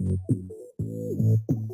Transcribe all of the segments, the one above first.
Thank you.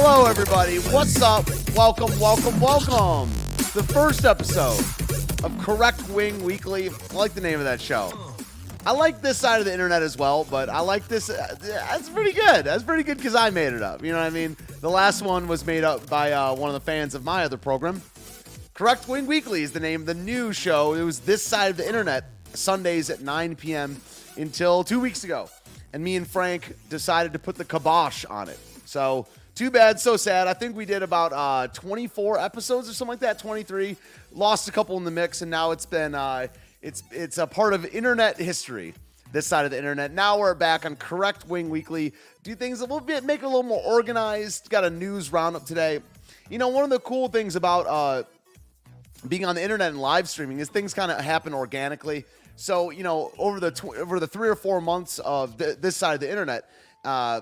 Hello, everybody. What's up? Welcome, welcome, welcome. The first episode of Correct Wing Weekly. I like the name of that show. I like this side of the internet as well, but I like this. Uh, that's pretty good. That's pretty good because I made it up. You know what I mean? The last one was made up by uh, one of the fans of my other program. Correct Wing Weekly is the name of the new show. It was this side of the internet, Sundays at 9 p.m. until two weeks ago. And me and Frank decided to put the kibosh on it. So, too bad, so sad. I think we did about uh, 24 episodes or something like that, 23. Lost a couple in the mix, and now it's been uh, it's it's a part of internet history. This side of the internet. Now we're back on Correct Wing Weekly. Do things a little bit, make it a little more organized. Got a news roundup today. You know, one of the cool things about uh, being on the internet and live streaming is things kind of happen organically. So you know, over the tw- over the three or four months of th- this side of the internet, uh,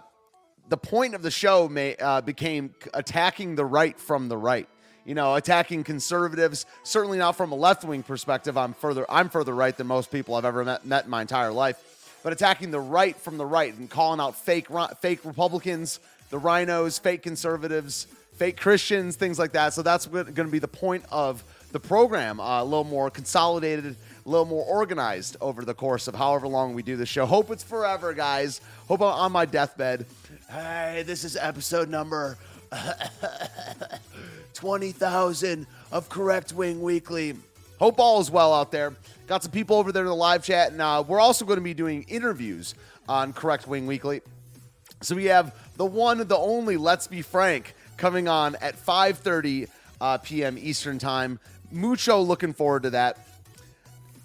the point of the show may uh, became attacking the right from the right. You know, attacking conservatives. Certainly not from a left wing perspective. I'm further I'm further right than most people I've ever met, met in my entire life. But attacking the right from the right and calling out fake fake Republicans, the rhinos, fake conservatives, fake Christians, things like that. So that's going to be the point of the program. Uh, a little more consolidated a little more organized over the course of however long we do the show. Hope it's forever, guys. Hope I'm on my deathbed. Hey, this is episode number 20,000 of Correct Wing Weekly. Hope all is well out there. Got some people over there in the live chat, and uh, we're also going to be doing interviews on Correct Wing Weekly. So we have the one, the only, let's be frank, coming on at 5:30 uh, p.m. Eastern Time. Mucho looking forward to that.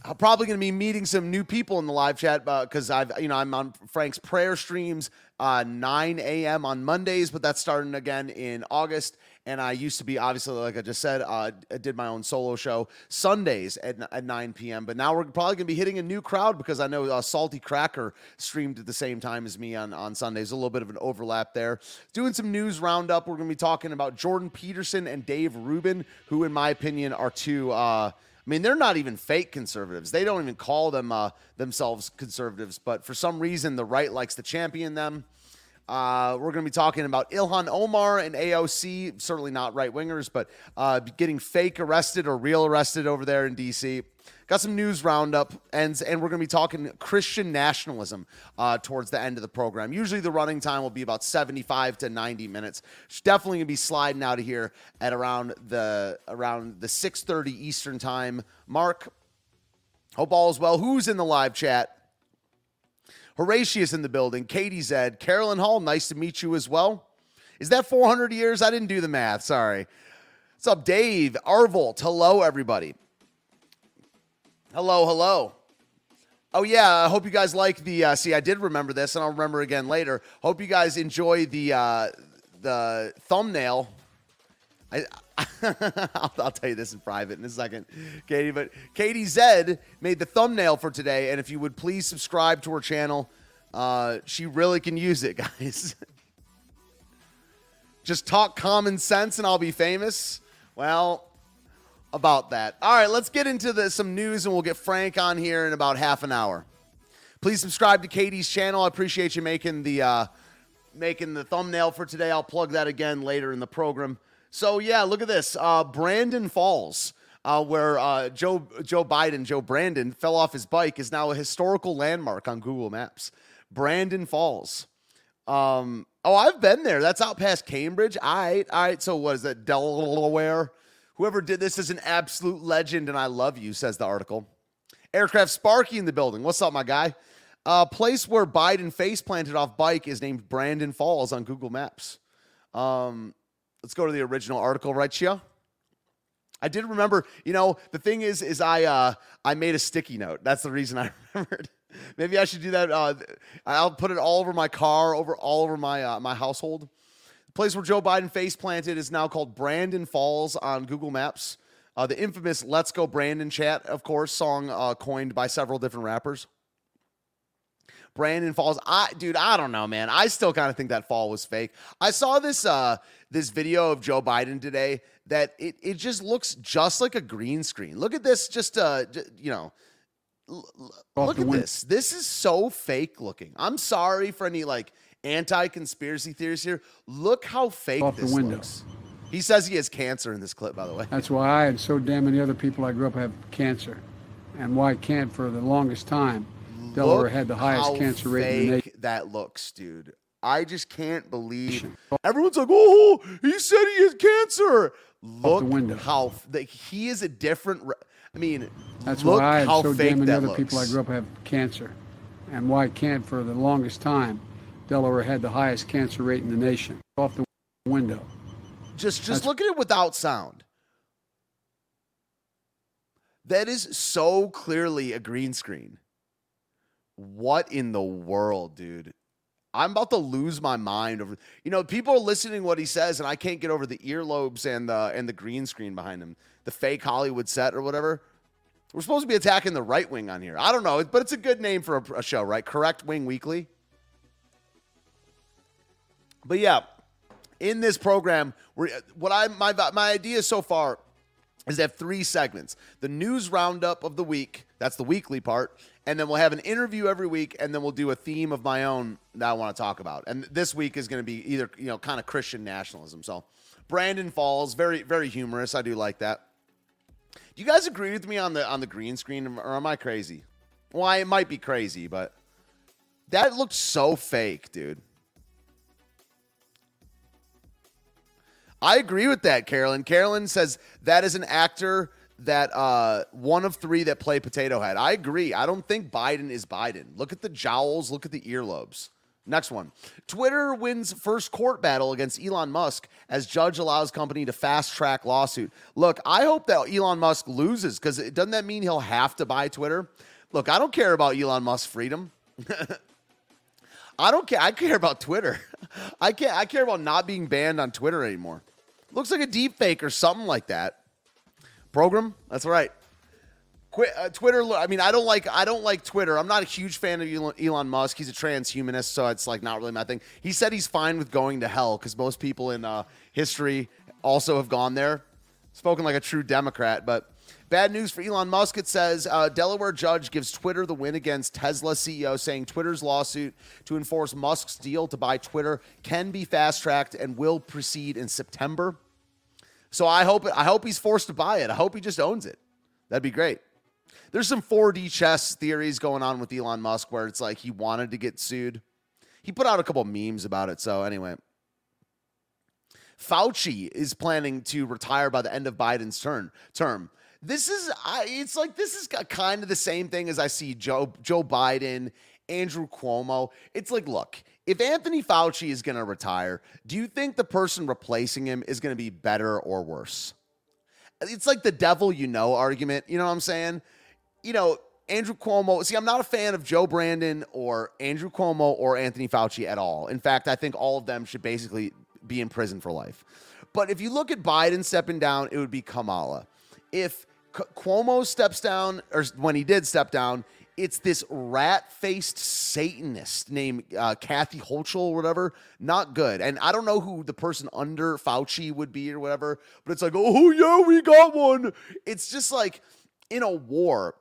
I'm probably going to be meeting some new people in the live chat because uh, I've, you know, I'm on Frank's prayer streams uh, 9 a.m. on Mondays, but that's starting again in August. And I used to be, obviously, like I just said, uh, I did my own solo show Sundays at, at 9 p.m. But now we're probably going to be hitting a new crowd because I know uh, Salty Cracker streamed at the same time as me on, on Sundays. A little bit of an overlap there. Doing some news roundup. We're going to be talking about Jordan Peterson and Dave Rubin, who, in my opinion, are two. Uh, mean, they're not even fake conservatives. They don't even call them uh, themselves conservatives, but for some reason, the right likes to champion them. Uh, we're going to be talking about Ilhan Omar and AOC, certainly not right wingers, but uh, getting fake arrested or real arrested over there in D.C. Got some news roundup, and, and we're going to be talking Christian nationalism uh, towards the end of the program. Usually the running time will be about 75 to 90 minutes. It's definitely going to be sliding out of here at around the around the 6:30 Eastern time mark. Hope all is well. Who's in the live chat? Horatius in the building. Katie Zed. Carolyn Hall, nice to meet you as well. Is that 400 years? I didn't do the math. Sorry. What's up, Dave? Arvolt. Hello, everybody. Hello, hello. Oh yeah, I hope you guys like the. Uh, see, I did remember this, and I'll remember again later. Hope you guys enjoy the uh, the thumbnail. I, I'll, I'll, tell you this in private in a second, Katie. But Katie Zed made the thumbnail for today, and if you would please subscribe to her channel, uh, she really can use it, guys. Just talk common sense, and I'll be famous. Well, about that. All right, let's get into the, some news, and we'll get Frank on here in about half an hour. Please subscribe to Katie's channel. I appreciate you making the uh, making the thumbnail for today. I'll plug that again later in the program. So yeah, look at this. Uh, Brandon Falls, uh, where uh, Joe Joe Biden, Joe Brandon, fell off his bike, is now a historical landmark on Google Maps. Brandon Falls. Um, oh, I've been there. That's out past Cambridge. All right, all right. So what is that? Delaware. Whoever did this is an absolute legend, and I love you, says the article. Aircraft Sparky in the building. What's up, my guy? A place where Biden face planted off bike is named Brandon Falls on Google Maps. Um, Let's go to the original article, right, Chia? I did remember, you know, the thing is, is I uh, I made a sticky note. That's the reason I remembered. Maybe I should do that. Uh, I'll put it all over my car, over all over my uh, my household. The place where Joe Biden face planted is now called Brandon Falls on Google Maps. Uh, the infamous "Let's Go Brandon" chat, of course, song uh, coined by several different rappers. Brandon Falls. I dude, I don't know, man. I still kind of think that fall was fake. I saw this uh this video of Joe Biden today that it it just looks just like a green screen. Look at this just uh you know look at this. This is so fake looking. I'm sorry for any like anti-conspiracy theories here. Look how fake Off this the window. looks. He says he has cancer in this clip, by the way. That's why I and so damn many other people I grew up have cancer, and why I can't for the longest time. Delaware had the highest cancer rate in the nation. That looks, dude. I just can't believe. Everyone's like, "Oh, he said he has cancer." Look how like, he is a different. I mean, that's why I how so damn many other looks. people I grew up have cancer, and why I can't for the longest time. Delaware had the highest cancer rate in the nation. Off the window. Just just that's look at it without sound. That is so clearly a green screen. What in the world, dude? I'm about to lose my mind over. You know, people are listening to what he says, and I can't get over the earlobes and the and the green screen behind him, the fake Hollywood set or whatever. We're supposed to be attacking the right wing on here. I don't know, but it's a good name for a, a show, right? Correct Wing Weekly. But yeah, in this program, what I my my idea so far is to have three segments: the news roundup of the week, that's the weekly part, and then we'll have an interview every week, and then we'll do a theme of my own that I want to talk about. And this week is going to be either you know kind of Christian nationalism. So Brandon Falls, very very humorous. I do like that. Do you guys agree with me on the on the green screen, or am I crazy? Why well, it might be crazy, but that looked so fake, dude. I agree with that, Carolyn. Carolyn says that is an actor that uh, one of three that play Potato Head. I agree. I don't think Biden is Biden. Look at the jowls. Look at the earlobes. Next one. Twitter wins first court battle against Elon Musk as judge allows company to fast track lawsuit. Look, I hope that Elon Musk loses because doesn't that mean he'll have to buy Twitter? Look, I don't care about Elon Musk's freedom. I don't care. I care about Twitter. I can't. I care about not being banned on Twitter anymore. Looks like a deep fake or something like that. Program? That's right. Quit, uh, Twitter. I mean, I don't like. I don't like Twitter. I'm not a huge fan of Elon, Elon Musk. He's a transhumanist, so it's like not really my thing. He said he's fine with going to hell because most people in uh, history also have gone there. Spoken like a true Democrat, but Bad news for Elon Musk. It says uh, Delaware judge gives Twitter the win against Tesla CEO, saying Twitter's lawsuit to enforce Musk's deal to buy Twitter can be fast tracked and will proceed in September. So I hope I hope he's forced to buy it. I hope he just owns it. That'd be great. There's some 4D chess theories going on with Elon Musk where it's like he wanted to get sued. He put out a couple memes about it. So anyway, Fauci is planning to retire by the end of Biden's turn term. This is I, it's like this is kind of the same thing as I see Joe Joe Biden, Andrew Cuomo. It's like, look, if Anthony Fauci is going to retire, do you think the person replacing him is going to be better or worse? It's like the devil you know argument. You know what I'm saying? You know, Andrew Cuomo. See, I'm not a fan of Joe Brandon or Andrew Cuomo or Anthony Fauci at all. In fact, I think all of them should basically be in prison for life. But if you look at Biden stepping down, it would be Kamala. If Cuomo steps down, or when he did step down, it's this rat faced Satanist named uh, Kathy Hochul or whatever. Not good. And I don't know who the person under Fauci would be or whatever, but it's like, oh, yeah, we got one. It's just like in a war,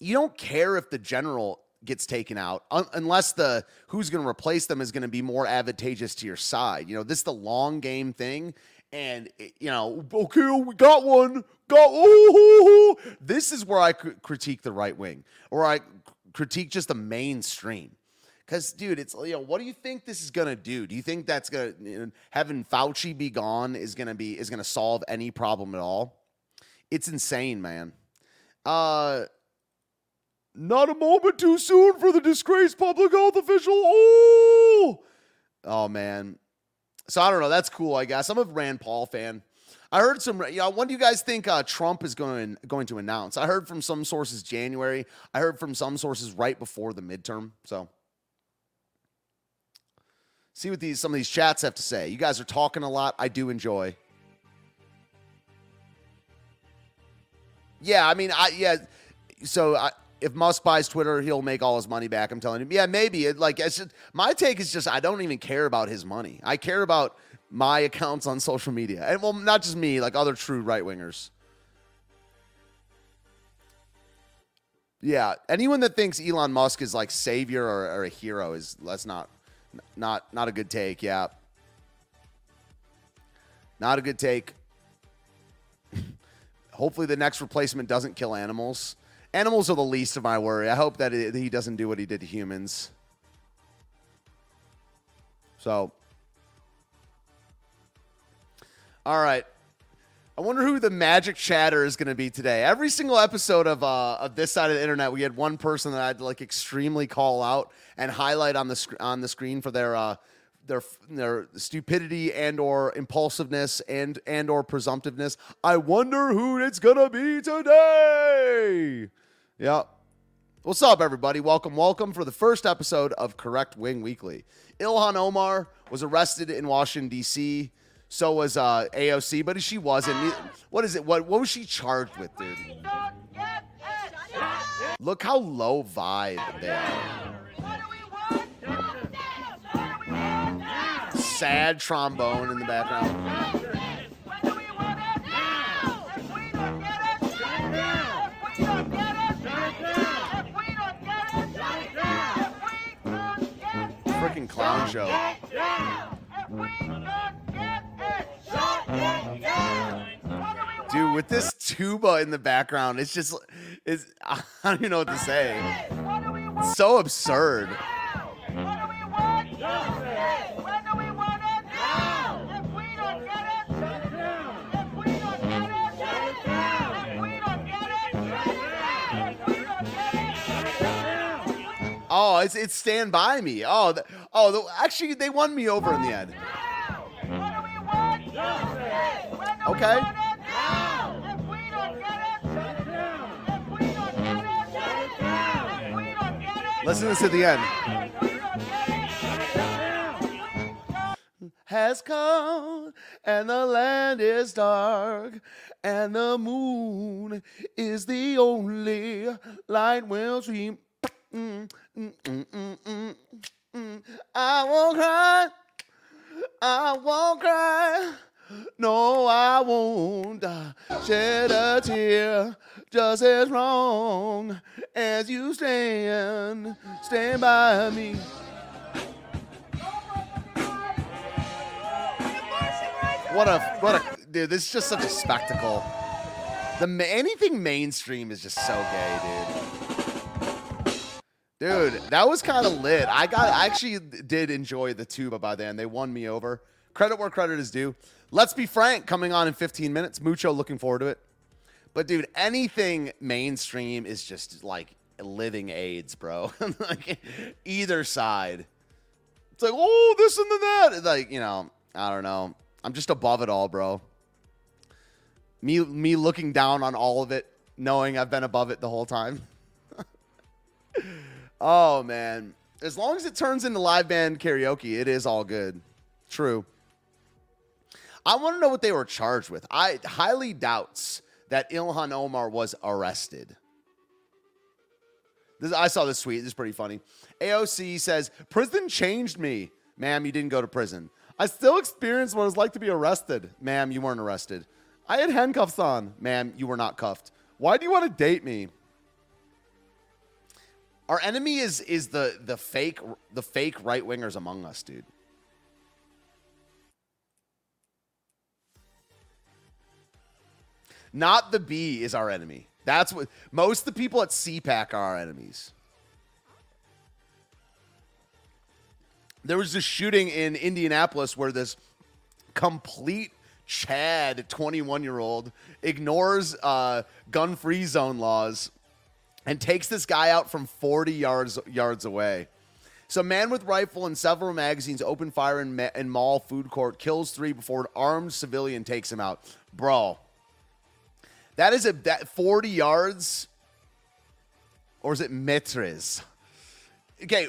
you don't care if the general gets taken out un- unless the who's going to replace them is going to be more advantageous to your side. You know, this is the long game thing. And, you know, okay, we got one go. Ooh, this is where I critique the right wing, or I critique just the mainstream. Because, dude, it's you know, what do you think this is gonna do? Do you think that's gonna you know, having Fauci be gone is gonna be is gonna solve any problem at all? It's insane, man. Uh, not a moment too soon for the disgraced public health official. Oh, oh man. So I don't know. That's cool, I guess. I'm a Rand Paul fan. I heard some. You when do you guys think uh, Trump is going going to announce? I heard from some sources January. I heard from some sources right before the midterm. So, see what these some of these chats have to say. You guys are talking a lot. I do enjoy. Yeah, I mean, I yeah. So I, if Musk buys Twitter, he'll make all his money back. I'm telling you. Yeah, maybe. It, like, it's just, my take is just I don't even care about his money. I care about my accounts on social media. And well, not just me, like other true right wingers. Yeah, anyone that thinks Elon Musk is like savior or, or, a hero is that's not not not a good take. Yeah, not a good take. Hopefully, the next replacement doesn't kill animals. Animals are the least of my worry. I hope that it, he doesn't do what he did to humans. So All right. I wonder who the magic chatter is going to be today. Every single episode of uh, of this side of the internet, we had one person that I'd like extremely call out and highlight on the sc- on the screen for their uh, their their stupidity and or impulsiveness and and or presumptiveness. I wonder who it's going to be today. Yeah. What's up, everybody? Welcome, welcome for the first episode of Correct Wing Weekly. Ilhan Omar was arrested in Washington D.C. So was uh, AOC, but she wasn't. What is it? What what was she charged with, dude? Look how low vibe they are. Sad trombone in the background. Freaking clown show. Dude, with this tuba in the background, it's just it's I don't even know what to say. It's so absurd. Oh, it's it's Stand By Me. Oh, the, oh, the, actually, they won me over in the end. Okay. Listen to this at the end. Has come and the land is dark and the moon is the only light we'll dream. Mm, mm, mm, I won't cry. I won't cry. No, I won't shed a tear just as long as you stand, stand by me. What a what a dude! This is just such a spectacle. The anything mainstream is just so gay, dude. Dude, that was kind of lit. I got I actually did enjoy the tuba by then. They won me over. Credit where credit is due. Let's be frank, coming on in 15 minutes. Mucho looking forward to it. But dude, anything mainstream is just like living AIDS, bro. like either side. It's like, oh, this and then that. Like, you know, I don't know. I'm just above it all, bro. Me me looking down on all of it, knowing I've been above it the whole time. oh man. As long as it turns into live band karaoke, it is all good. True. I want to know what they were charged with. I highly doubts that Ilhan Omar was arrested. This, I saw this tweet. This is pretty funny. AOC says, Prison changed me. Ma'am, you didn't go to prison. I still experienced what it was like to be arrested. Ma'am, you weren't arrested. I had handcuffs on. Ma'am, you were not cuffed. Why do you want to date me? Our enemy is is the the fake the fake right wingers among us, dude. Not the B is our enemy. That's what most of the people at CPAC are our enemies. There was this shooting in Indianapolis where this complete Chad, 21 year old, ignores uh, gun free zone laws and takes this guy out from 40 yards yards away. So, man with rifle and several magazines open fire in, ma- in mall food court, kills three before an armed civilian takes him out. Bro, that is a that 40 yards, or is it metres? Okay,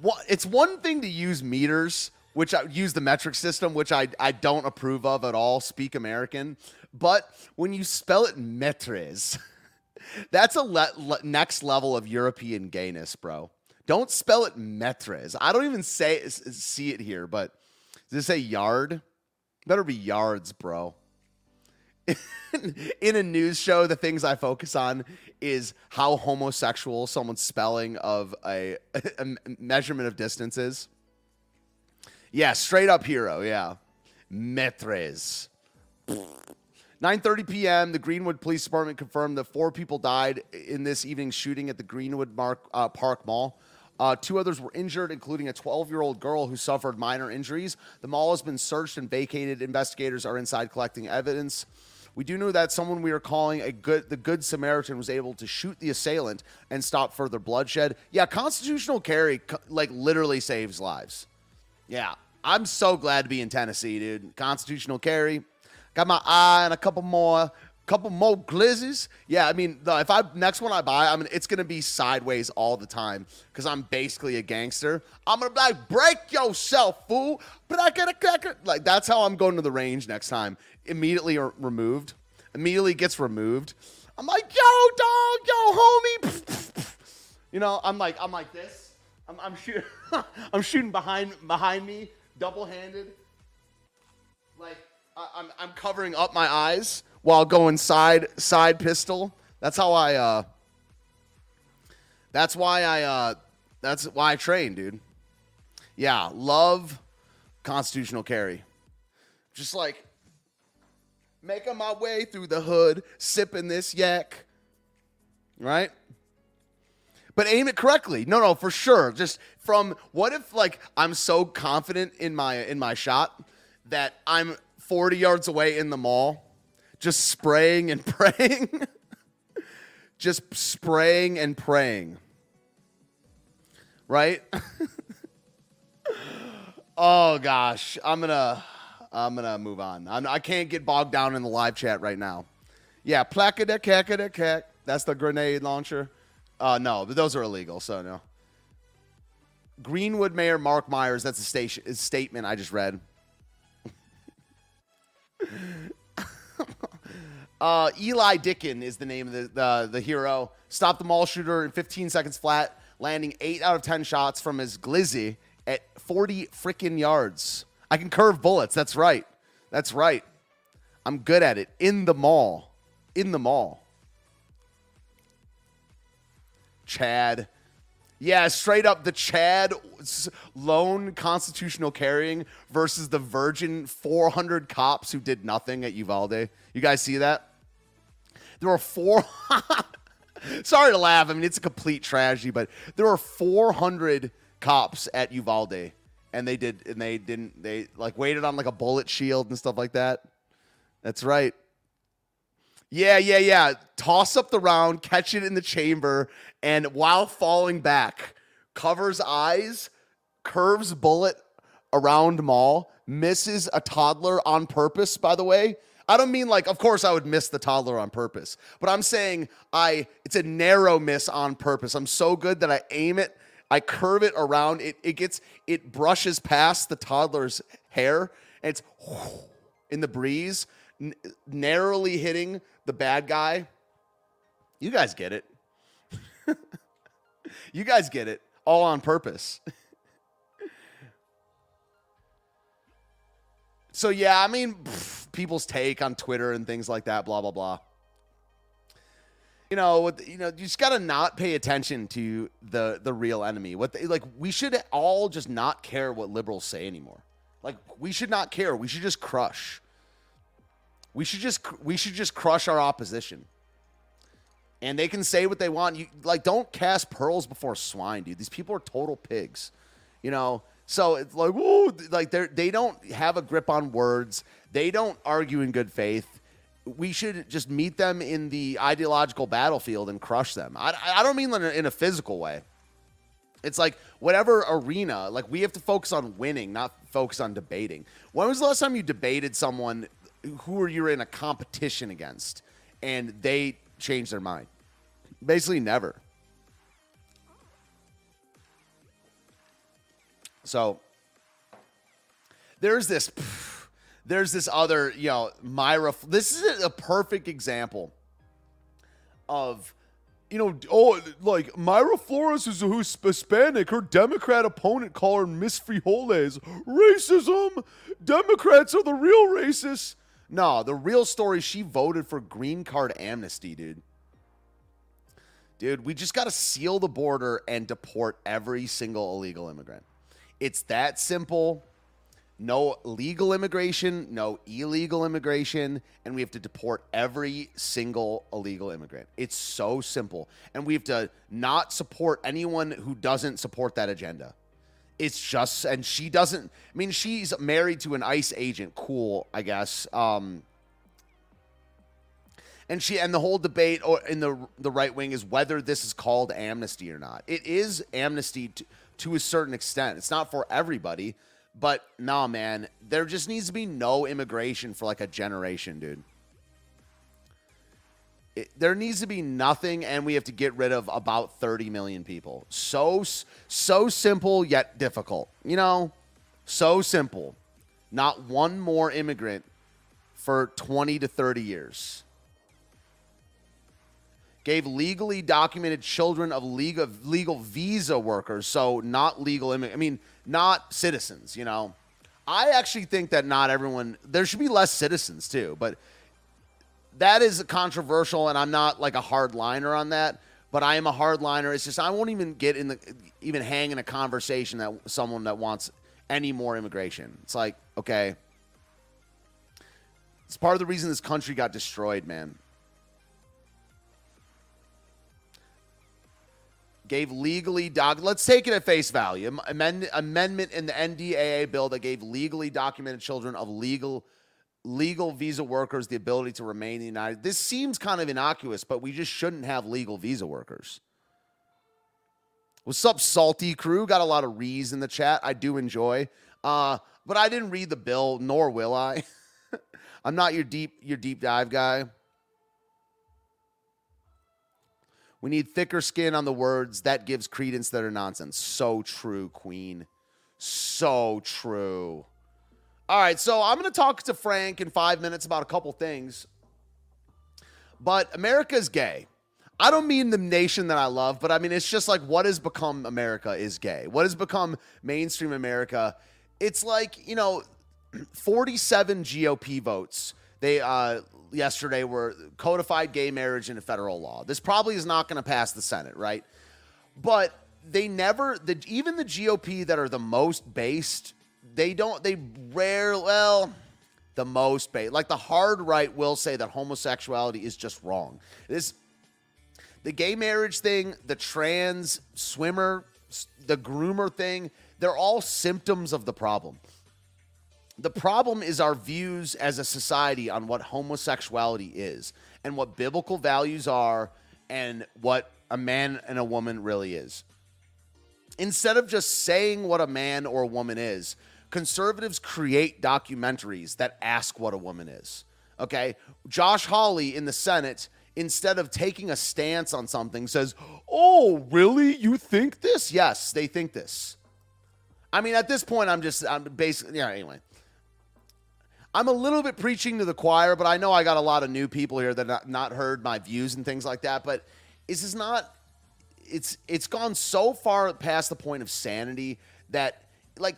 what, it's one thing to use meters, which I use the metric system, which I, I don't approve of at all, speak American. But when you spell it metres, that's a le- le- next level of European gayness, bro. Don't spell it metres. I don't even say see it here, but does it say yard? Better be yards, bro. in a news show, the things I focus on is how homosexual someone's spelling of a, a measurement of distances. Yeah, straight up hero. Yeah, metres. 9:30 p.m. The Greenwood Police Department confirmed that four people died in this evening's shooting at the Greenwood Mark, uh, Park Mall. Uh, two others were injured, including a 12 year old girl who suffered minor injuries. The mall has been searched and vacated. Investigators are inside collecting evidence. We do know that someone we are calling a good the good Samaritan was able to shoot the assailant and stop further bloodshed. Yeah, constitutional carry like literally saves lives. Yeah, I'm so glad to be in Tennessee, dude. Constitutional carry. Got my eye on a couple more couple more glizzes. Yeah, I mean, the, if I next one I buy, I mean, it's gonna be sideways all the time because I'm basically a gangster. I'm gonna be like, break yourself, fool. But I get a cracker. Like that's how I'm going to the range next time. Immediately removed. Immediately gets removed. I'm like, yo, dog, yo, homie. You know, I'm like, I'm like this. I'm, I'm shooting. I'm shooting behind behind me, double handed. Like I, I'm I'm covering up my eyes while going side side pistol. That's how I. uh That's why I. uh That's why I train, dude. Yeah, love constitutional carry. Just like making my way through the hood, sipping this yak. Right? But aim it correctly. No, no, for sure. Just from what if like I'm so confident in my in my shot that I'm 40 yards away in the mall just spraying and praying. just spraying and praying. Right? oh gosh, I'm going to I'm going to move on. I'm, I can not get bogged down in the live chat right now. Yeah, placada cacada cac. That's the grenade launcher. Uh, no, but those are illegal, so no. Greenwood Mayor Mark Myers, that's a station, statement I just read. Uh, Eli Dicken is the name of the, the, the hero. Stopped the mall shooter in 15 seconds flat, landing eight out of 10 shots from his glizzy at 40 freaking yards. I can curve bullets. That's right. That's right. I'm good at it in the mall. In the mall. Chad. Yeah, straight up the Chad lone constitutional carrying versus the virgin 400 cops who did nothing at Uvalde. You guys see that? There were four. Sorry to laugh. I mean, it's a complete tragedy, but there were 400 cops at Uvalde, and they did, and they didn't, they like waited on like a bullet shield and stuff like that. That's right. Yeah, yeah, yeah. Toss up the round, catch it in the chamber, and while falling back, covers eyes, curves bullet around mall, misses a toddler on purpose, by the way. I don't mean like, of course, I would miss the toddler on purpose, but I'm saying I it's a narrow miss on purpose. I'm so good that I aim it, I curve it around. It it gets it brushes past the toddler's hair, and it's in the breeze, n- narrowly hitting the bad guy. You guys get it. you guys get it all on purpose. so yeah, I mean. Pff, people's take on Twitter and things like that, blah blah blah. You know, you know, you just gotta not pay attention to the the real enemy. What they, like we should all just not care what liberals say anymore. Like we should not care. We should just crush. We should just we should just crush our opposition. And they can say what they want. You like don't cast pearls before swine, dude. These people are total pigs. You know, so it's like, oh, like they they don't have a grip on words. They don't argue in good faith. We should just meet them in the ideological battlefield and crush them. I, I don't mean in a physical way. It's like whatever arena, like we have to focus on winning, not focus on debating. When was the last time you debated someone who were you're in a competition against and they changed their mind? Basically, never. So there's this. There's this other, you know, Myra This is a perfect example of, you know, oh, like Mayra Flores is who's Hispanic. Her Democrat opponent called her Miss Frijoles. Racism. Democrats are the real racists. No, the real story. She voted for green card amnesty, dude. Dude, we just got to seal the border and deport every single illegal immigrant. It's that simple no legal immigration, no illegal immigration, and we have to deport every single illegal immigrant. It's so simple. And we have to not support anyone who doesn't support that agenda. It's just, and she doesn't, I mean, she's married to an ICE agent. Cool, I guess. Um, and she and the whole debate or in the the right wing is whether this is called amnesty or not. It is amnesty to, to a certain extent. It's not for everybody but nah, man, there just needs to be no immigration for like a generation, dude. It, there needs to be nothing, and we have to get rid of about 30 million people. So, so simple yet difficult. You know, so simple. Not one more immigrant for 20 to 30 years gave legally documented children of legal, legal visa workers, so not legal immigrants, I mean, not citizens, you know. I actually think that not everyone, there should be less citizens too, but that is controversial, and I'm not like a hardliner on that. But I am a hardliner. It's just I won't even get in the even hang in a conversation that someone that wants any more immigration. It's like okay, it's part of the reason this country got destroyed, man. Gave legally doc. Let's take it at face value. Amend- amendment in the NDAA bill that gave legally documented children of legal legal visa workers the ability to remain in the United. States. This seems kind of innocuous, but we just shouldn't have legal visa workers. What's up, salty crew? Got a lot of rees in the chat. I do enjoy, uh, but I didn't read the bill, nor will I. I'm not your deep your deep dive guy. We need thicker skin on the words. That gives credence that are nonsense. So true, Queen. So true. All right, so I'm going to talk to Frank in five minutes about a couple things. But America's gay. I don't mean the nation that I love, but I mean, it's just like what has become America is gay. What has become mainstream America? It's like, you know, 47 GOP votes they uh, yesterday were codified gay marriage into federal law. This probably is not going to pass the Senate, right? But they never the even the GOP that are the most based, they don't they rare well the most based like the hard right will say that homosexuality is just wrong. This the gay marriage thing, the trans swimmer, the groomer thing, they're all symptoms of the problem. The problem is our views as a society on what homosexuality is and what biblical values are and what a man and a woman really is. Instead of just saying what a man or a woman is, conservatives create documentaries that ask what a woman is. Okay? Josh Hawley in the Senate, instead of taking a stance on something, says, Oh, really? You think this? Yes, they think this. I mean, at this point, I'm just, I'm basically, yeah, anyway. I'm a little bit preaching to the choir, but I know I got a lot of new people here that not, not heard my views and things like that. But this is not. It's it's gone so far past the point of sanity that like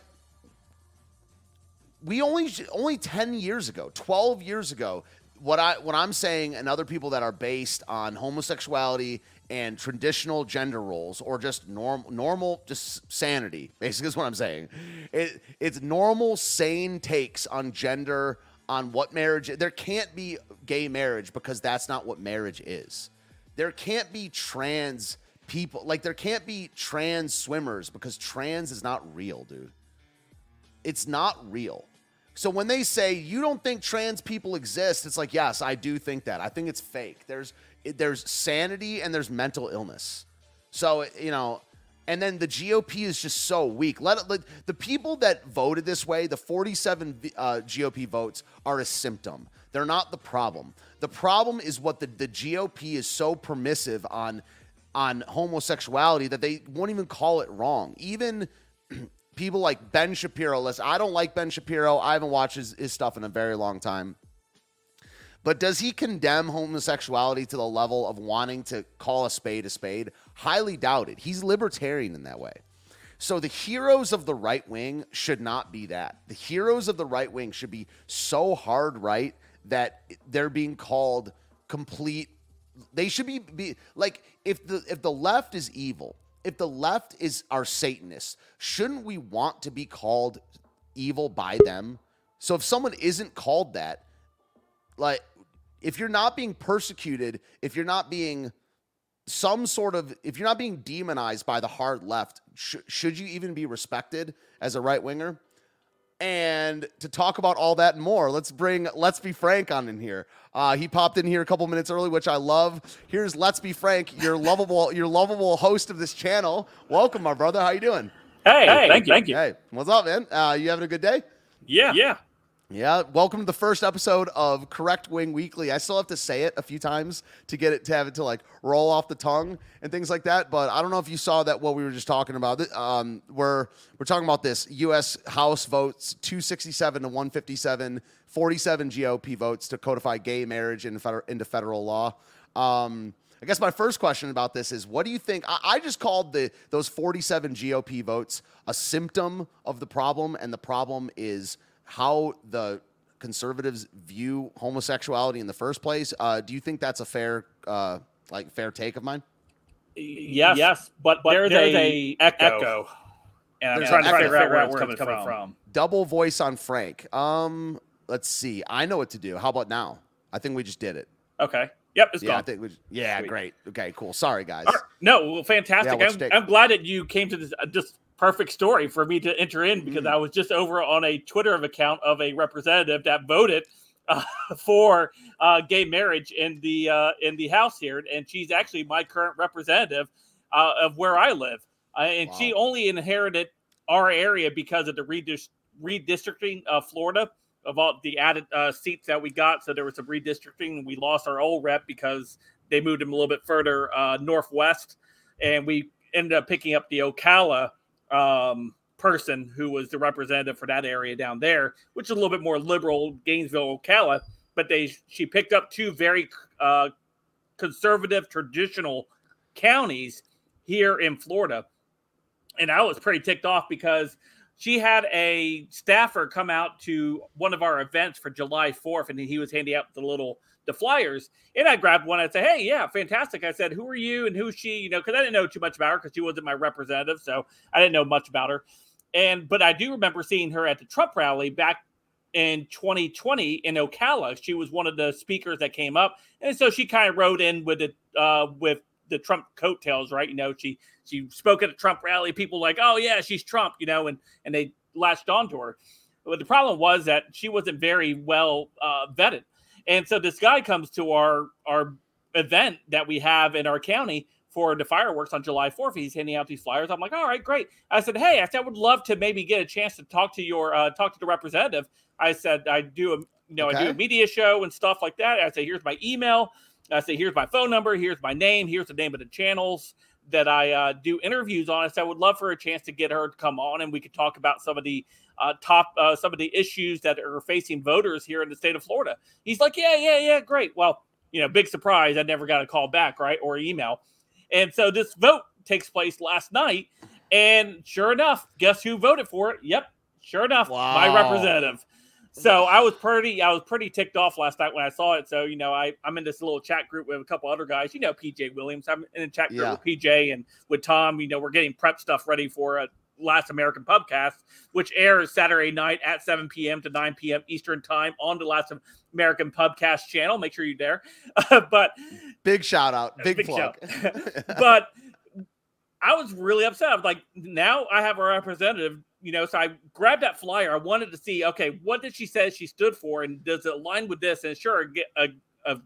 we only only 10 years ago 12 years ago what i what i'm saying and other people that are based on homosexuality and traditional gender roles or just norm, normal just sanity basically is what i'm saying. It, it's normal sane takes on gender on what marriage there can't be gay marriage because that's not what marriage is. There can't be trans people like there can't be trans swimmers because trans is not real dude. It's not real. So when they say you don't think trans people exist it's like yes i do think that. I think it's fake. There's there's sanity and there's mental illness. So, you know, and then the GOP is just so weak. Let, let the people that voted this way, the 47 uh, GOP votes, are a symptom. They're not the problem. The problem is what the, the GOP is so permissive on on homosexuality that they won't even call it wrong. Even people like Ben Shapiro. Listen, I don't like Ben Shapiro. I haven't watched his, his stuff in a very long time. But does he condemn homosexuality to the level of wanting to call a spade a spade? Highly doubted. He's libertarian in that way. So the heroes of the right wing should not be that. The heroes of the right wing should be so hard right that they're being called complete they should be, be like if the if the left is evil, if the left is our satanists, shouldn't we want to be called evil by them? So if someone isn't called that, like if you're not being persecuted, if you're not being some sort of, if you're not being demonized by the hard left, sh- should you even be respected as a right winger? And to talk about all that and more, let's bring Let's Be Frank on in here. Uh, he popped in here a couple minutes early, which I love. Here's Let's Be Frank, your lovable, your lovable host of this channel. Welcome, my brother. How you doing? Hey, hey thank you, thank you. Hey, what's up, man? Uh, you having a good day? Yeah, yeah. Yeah, welcome to the first episode of Correct Wing Weekly. I still have to say it a few times to get it to have it to like roll off the tongue and things like that. But I don't know if you saw that what we were just talking about. Um, we're we're talking about this U.S. House votes 267 to 157, 47 GOP votes to codify gay marriage into federal, into federal law. Um, I guess my first question about this is, what do you think? I, I just called the those 47 GOP votes a symptom of the problem, and the problem is how the conservatives view homosexuality in the first place. Uh, do you think that's a fair, uh, like, fair take of mine? Yes, yes, but, but there's, there's a, a, echo, echo. and I'm trying to figure out where it's coming, coming from. from. Double voice on Frank. Um, let's see. I know what to do. How about now? I think we just did it. Okay. Yep, it's yeah, gone. I think we, yeah, Sweet. great. Okay, cool. Sorry, guys. Right. No, well, fantastic. Yeah, I'm, I'm, glad that you came to this. Uh, just perfect story for me to enter in because mm. I was just over on a Twitter account of a representative that voted uh, for uh, gay marriage in the uh, in the House here, and she's actually my current representative uh, of where I live, uh, and wow. she only inherited our area because of the redist- redistricting of Florida of all the added uh, seats that we got. So there was some redistricting, and we lost our old rep because they moved him a little bit further northwest, and we ended up picking up the Ocala um, person who was the representative for that area down there, which is a little bit more liberal, Gainesville, Ocala. But they she picked up two very uh, conservative, traditional counties here in Florida, and I was pretty ticked off because she had a staffer come out to one of our events for July 4th, and he was handing out the little the flyers. And I grabbed one. I said, "Hey, yeah, fantastic." I said, "Who are you and who's she?" You know, because I didn't know too much about her because she wasn't my representative, so I didn't know much about her. And but I do remember seeing her at the Trump rally back in 2020 in Ocala. She was one of the speakers that came up, and so she kind of rode in with the uh, with the Trump coattails, right? You know, she she spoke at a Trump rally. People like, oh yeah, she's Trump, you know, and and they latched onto her. But the problem was that she wasn't very well uh, vetted, and so this guy comes to our our event that we have in our county for the fireworks on July 4th. He's handing out these flyers. I'm like, all right, great. I said, hey, I said I would love to maybe get a chance to talk to your uh, talk to the representative. I said I do a you know okay. I do a media show and stuff like that. I said, here's my email. I say, here's my phone number, here's my name, here's the name of the channels that I uh, do interviews on. I said, I would love for a chance to get her to come on and we could talk about some of the uh, top, uh, some of the issues that are facing voters here in the state of Florida. He's like, yeah, yeah, yeah, great. Well, you know, big surprise. I never got a call back, right? Or email. And so this vote takes place last night. And sure enough, guess who voted for it? Yep. Sure enough, wow. my representative. So I was pretty, I was pretty ticked off last night when I saw it. So you know, I I'm in this little chat group with a couple other guys. You know, PJ Williams. I'm in a chat group yeah. with PJ and with Tom. You know, we're getting prep stuff ready for a Last American Pubcast, which airs Saturday night at 7 p.m. to 9 p.m. Eastern Time on the Last American Pubcast channel. Make sure you're there. but big shout out, big, big plug. but I was really upset. I was like, now I have a representative you know, so I grabbed that flyer. I wanted to see, okay, what did she say she stood for, and does it align with this? And sure, get a, a,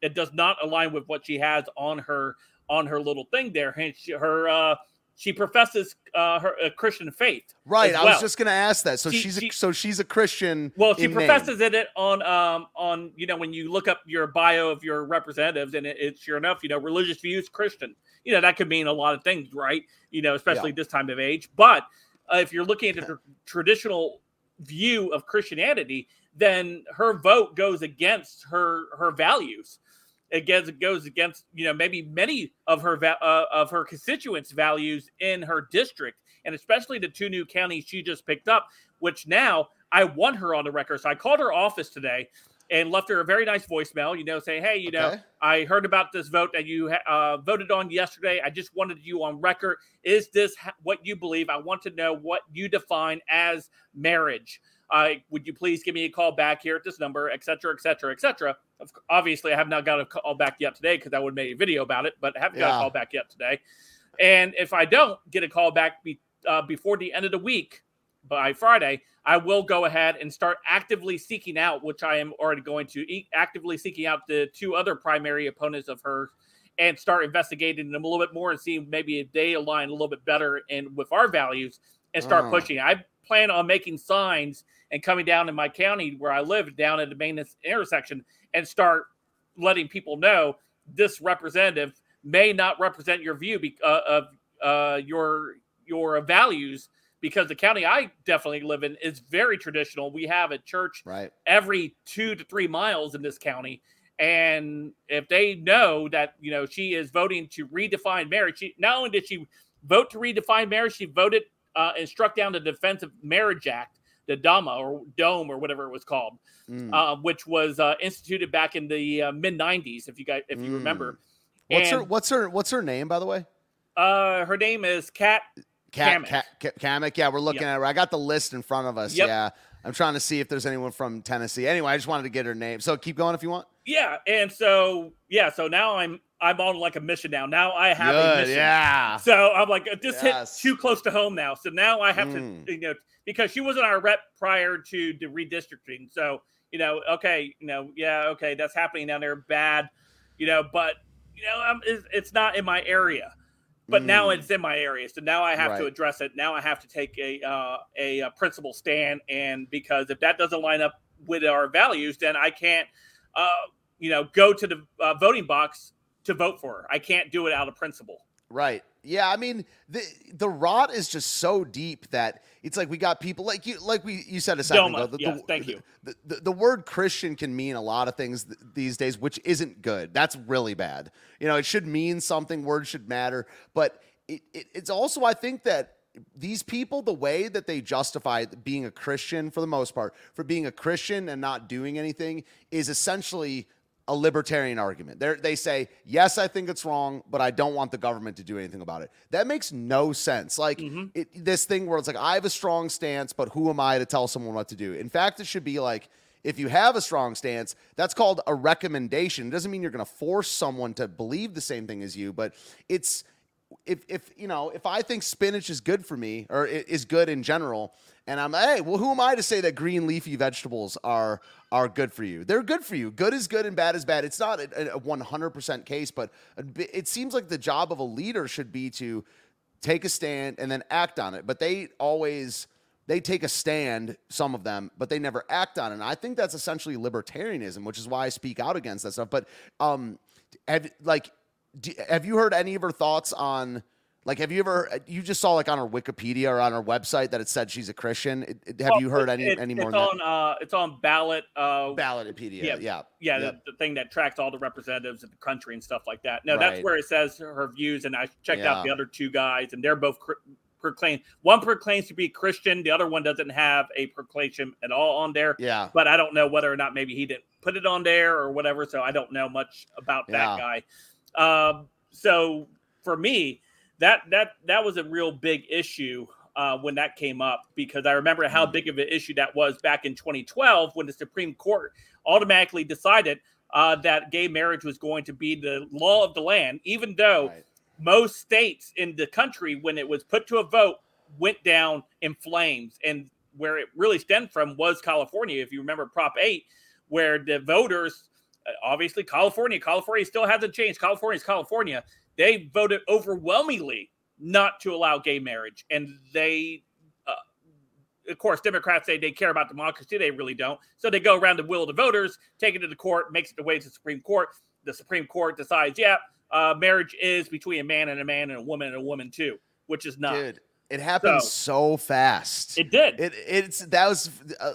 it does not align with what she has on her on her little thing there. She, her uh, she professes uh, her a Christian faith. Right. I was just going to ask that. So she, she's a, she, so she's a Christian. Well, she professes name. it on um on you know when you look up your bio of your representatives and it, it's sure enough you know religious views Christian. You know that could mean a lot of things, right? You know, especially yeah. this time of age, but uh, if you're looking at the traditional view of Christianity, then her vote goes against her her values. It goes against you know maybe many of her uh, of her constituents' values in her district, and especially the two new counties she just picked up. Which now I want her on the record. So I called her office today and left her a very nice voicemail, you know, saying, Hey, you okay. know, I heard about this vote that you uh, voted on yesterday. I just wanted you on record. Is this what you believe? I want to know what you define as marriage. Uh, would you please give me a call back here at this number, et cetera, et cetera, et cetera. Obviously, I have not got a call back yet today because I would make a video about it, but I haven't yeah. got a call back yet today. And if I don't get a call back be, uh, before the end of the week, by Friday, I will go ahead and start actively seeking out, which I am already going to, actively seeking out the two other primary opponents of hers and start investigating them a little bit more and seeing maybe if they align a little bit better and with our values and start oh. pushing. I plan on making signs and coming down in my county where I live, down at the main intersection, and start letting people know this representative may not represent your view uh, of uh, your your values because the county I definitely live in is very traditional. We have a church right. every two to three miles in this county. And if they know that, you know, she is voting to redefine marriage, she, not only did she vote to redefine marriage, she voted uh, and struck down the Defense of Marriage Act, the DAMA or DOME or whatever it was called, mm. uh, which was uh, instituted back in the uh, mid '90s, if you guys, if you mm. remember. What's and, her What's her What's her name, by the way? Uh, her name is Kat Cammack. Cammack. Yeah, we're looking yep. at her. I got the list in front of us. Yep. Yeah. I'm trying to see if there's anyone from Tennessee. Anyway, I just wanted to get her name. So keep going if you want. Yeah, and so yeah, so now I'm I'm on like a mission now. Now I have Good, a mission. Yeah. So I'm like this yes. hit too close to home now. So now I have mm. to you know because she wasn't our rep prior to the redistricting. So you know, okay, you know, yeah, okay, that's happening down there. Bad, you know, but you know, I'm, it's, it's not in my area but mm. now it's in my area so now i have right. to address it now i have to take a, uh, a, a principal stand and because if that doesn't line up with our values then i can't uh, you know go to the uh, voting box to vote for her i can't do it out of principle right yeah, I mean the the rot is just so deep that it's like we got people like you like we you said a second Doma. ago. The, yes, the, thank you. The, the, the, word Christian can mean a lot of things th- these days, which isn't good. That's really bad. You know, it should mean something. Words should matter, but it, it, it's also I think that these people, the way that they justify being a Christian for the most part, for being a Christian and not doing anything, is essentially a libertarian argument. They're, they say, yes, I think it's wrong, but I don't want the government to do anything about it. That makes no sense. Like mm-hmm. it, this thing where it's like, I have a strong stance, but who am I to tell someone what to do? In fact, it should be like, if you have a strong stance, that's called a recommendation. It doesn't mean you're going to force someone to believe the same thing as you, but it's if if you know if I think spinach is good for me or is good in general, and I'm like, hey, well, who am I to say that green leafy vegetables are are good for you? They're good for you. Good is good and bad is bad. It's not a 100% case, but it seems like the job of a leader should be to take a stand and then act on it. But they always they take a stand, some of them, but they never act on it. And I think that's essentially libertarianism, which is why I speak out against that stuff. But um, have like, do, have you heard any of her thoughts on? Like, have you ever? You just saw like on her Wikipedia or on her website that it said she's a Christian. It, it, have well, you heard any any more? It's on. Uh, it's on ballot. Uh, Ballotpedia. Yeah, yeah, yeah. The, the, thing that tracks all the representatives of the country and stuff like that. No, right. that's where it says her views. And I checked yeah. out the other two guys, and they're both proclaim one proclaims to be Christian, the other one doesn't have a proclamation at all on there. Yeah. But I don't know whether or not maybe he didn't put it on there or whatever. So I don't know much about yeah. that guy. Um, so for me, that that that was a real big issue uh, when that came up because I remember how mm. big of an issue that was back in 2012 when the Supreme Court automatically decided uh, that gay marriage was going to be the law of the land, even though right most states in the country, when it was put to a vote, went down in flames. And where it really stemmed from was California. If you remember Prop 8, where the voters, obviously California, California still hasn't changed. California is California. They voted overwhelmingly not to allow gay marriage. And they, uh, of course, Democrats say they care about democracy. They really don't. So they go around the will of the voters, take it to the court, makes it the way to the Supreme Court. The Supreme Court decides, yeah, uh, marriage is between a man and a man and a woman and a woman too, which is not. Dude, it happened so, so fast. It did. It it's that was uh,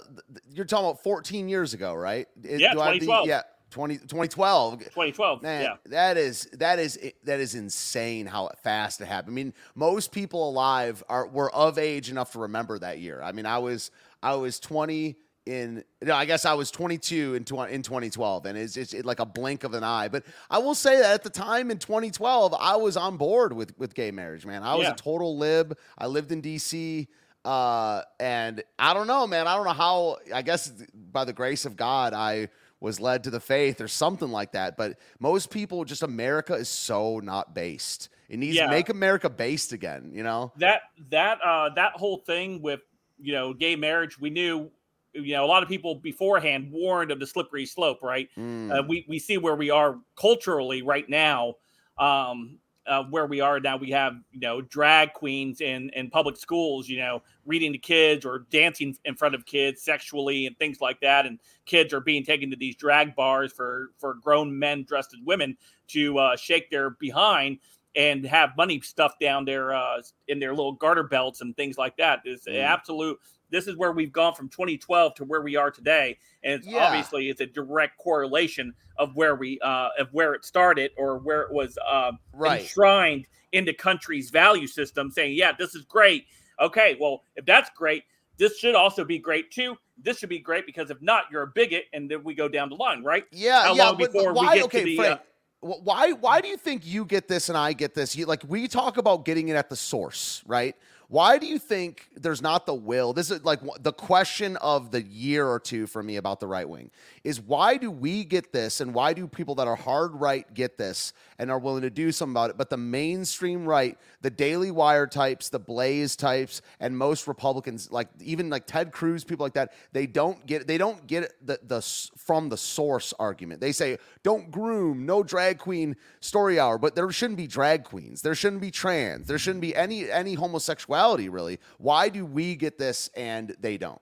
you're talking about 14 years ago, right? It, yeah, 2012. yeah. 20, 2012. 2012. Man, yeah. that is that is that is insane how fast it happened. I mean, most people alive are were of age enough to remember that year. I mean, I was I was 20 in no, I guess I was 22 in, in 2012, and it's, it's like a blink of an eye. But I will say that at the time in 2012, I was on board with with gay marriage. Man, I was yeah. a total lib. I lived in D.C. Uh, and I don't know, man. I don't know how. I guess by the grace of God, I was led to the faith or something like that. But most people, just America is so not based. It needs yeah. to make America based again. You know that that uh, that whole thing with you know gay marriage. We knew you know a lot of people beforehand warned of the slippery slope right mm. uh, we we see where we are culturally right now um, uh, where we are now we have you know drag queens in in public schools you know reading to kids or dancing in front of kids sexually and things like that and kids are being taken to these drag bars for for grown men dressed as women to uh, shake their behind and have money stuffed down their uh, in their little garter belts and things like that. It's mm. absolute this is where we've gone from 2012 to where we are today and it's yeah. obviously it's a direct correlation of where we uh of where it started or where it was uh, right. enshrined in the country's value system saying yeah this is great okay well if that's great this should also be great too this should be great because if not you're a bigot and then we go down the line right yeah How yeah but, but why okay the, Frank, uh, why why do you think you get this and I get this? You, like we talk about getting it at the source, right? Why do you think there's not the will? This is like the question of the year or two for me about the right wing is why do we get this and why do people that are hard right get this and are willing to do something about it? But the mainstream right, the Daily Wire types, the Blaze types, and most Republicans, like even like Ted Cruz, people like that, they don't get they don't get the the from the source argument. They say don't groom, no drag queen story hour, but there shouldn't be drag queens, there shouldn't be trans, there shouldn't be any any homosexuality really. Why do we get this and they don't?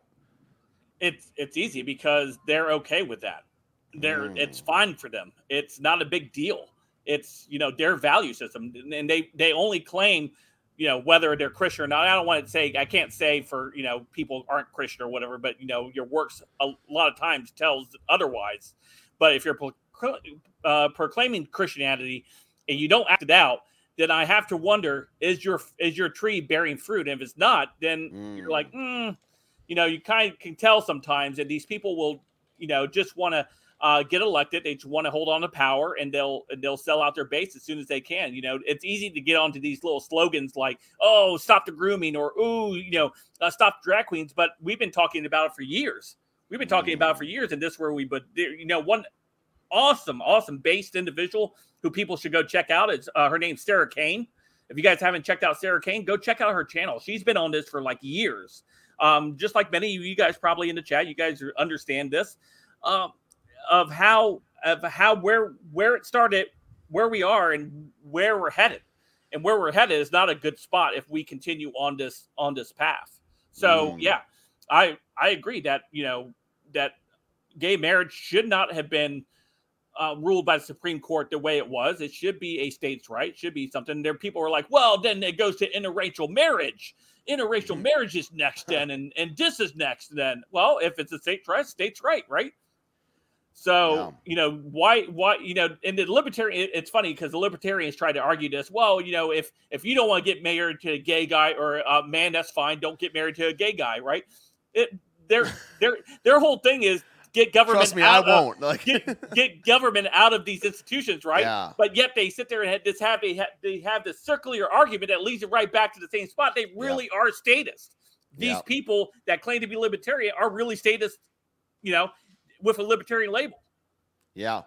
It's it's easy because they're okay with that. They're mm. it's fine for them. It's not a big deal it's you know their value system, and they they only claim you know whether they're Christian or not. I don't want to say I can't say for you know people aren't Christian or whatever, but you know your works a lot of times tells otherwise. But if you're uh, proclaiming Christianity and you don't act it out, then I have to wonder is your is your tree bearing fruit? And if it's not, then mm. you're like, mm, you know, you kind of can tell sometimes that these people will, you know, just want to uh, get elected. They just want to hold on to power, and they'll and they'll sell out their base as soon as they can. You know, it's easy to get onto these little slogans like "Oh, stop the grooming" or "Ooh, you know, uh, stop drag queens." But we've been talking about it for years. We've been talking about it for years, and this is where we. But you know, one awesome, awesome based individual who people should go check out is uh, her name's Sarah Kane. If you guys haven't checked out Sarah Kane, go check out her channel. She's been on this for like years. Um, just like many of you guys probably in the chat, you guys understand this. Um, of how of how where where it started, where we are, and where we're headed. And where we're headed is not a good spot if we continue on this on this path. So mm. yeah, I I agree that you know that gay marriage should not have been uh, ruled by the Supreme Court the way it was. It should be a state's right. It should be something. There, people are like, well, then it goes to interracial marriage. Interracial mm. marriage is next, then, and and this is next. Then, well, if it's a state's right, state's right, right? So yeah. you know why why you know and the libertarian it's funny because the libertarians try to argue this. Well, you know if if you don't want to get married to a gay guy or a man, that's fine. Don't get married to a gay guy, right? It their their their whole thing is get government. Trust me, out I won't. Of, like get, get, government out of these institutions, right? Yeah. But yet they sit there and have this have they have, they have this circular argument that leads it right back to the same spot. They really yeah. are statists. These yeah. people that claim to be libertarian are really statists. You know, with a libertarian label. Yeah.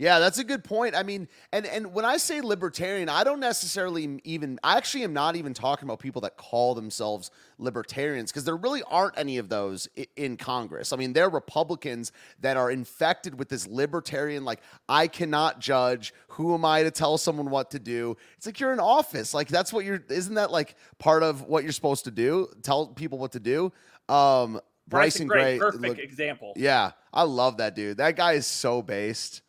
Yeah, that's a good point. I mean, and and when I say libertarian, I don't necessarily even I actually am not even talking about people that call themselves libertarians because there really aren't any of those in Congress. I mean, they're Republicans that are infected with this libertarian like I cannot judge, who am I to tell someone what to do? It's like you're in office. Like that's what you're isn't that like part of what you're supposed to do? Tell people what to do. Um Bryson, Gray, Gray, perfect look, example. Yeah, I love that dude. That guy is so based.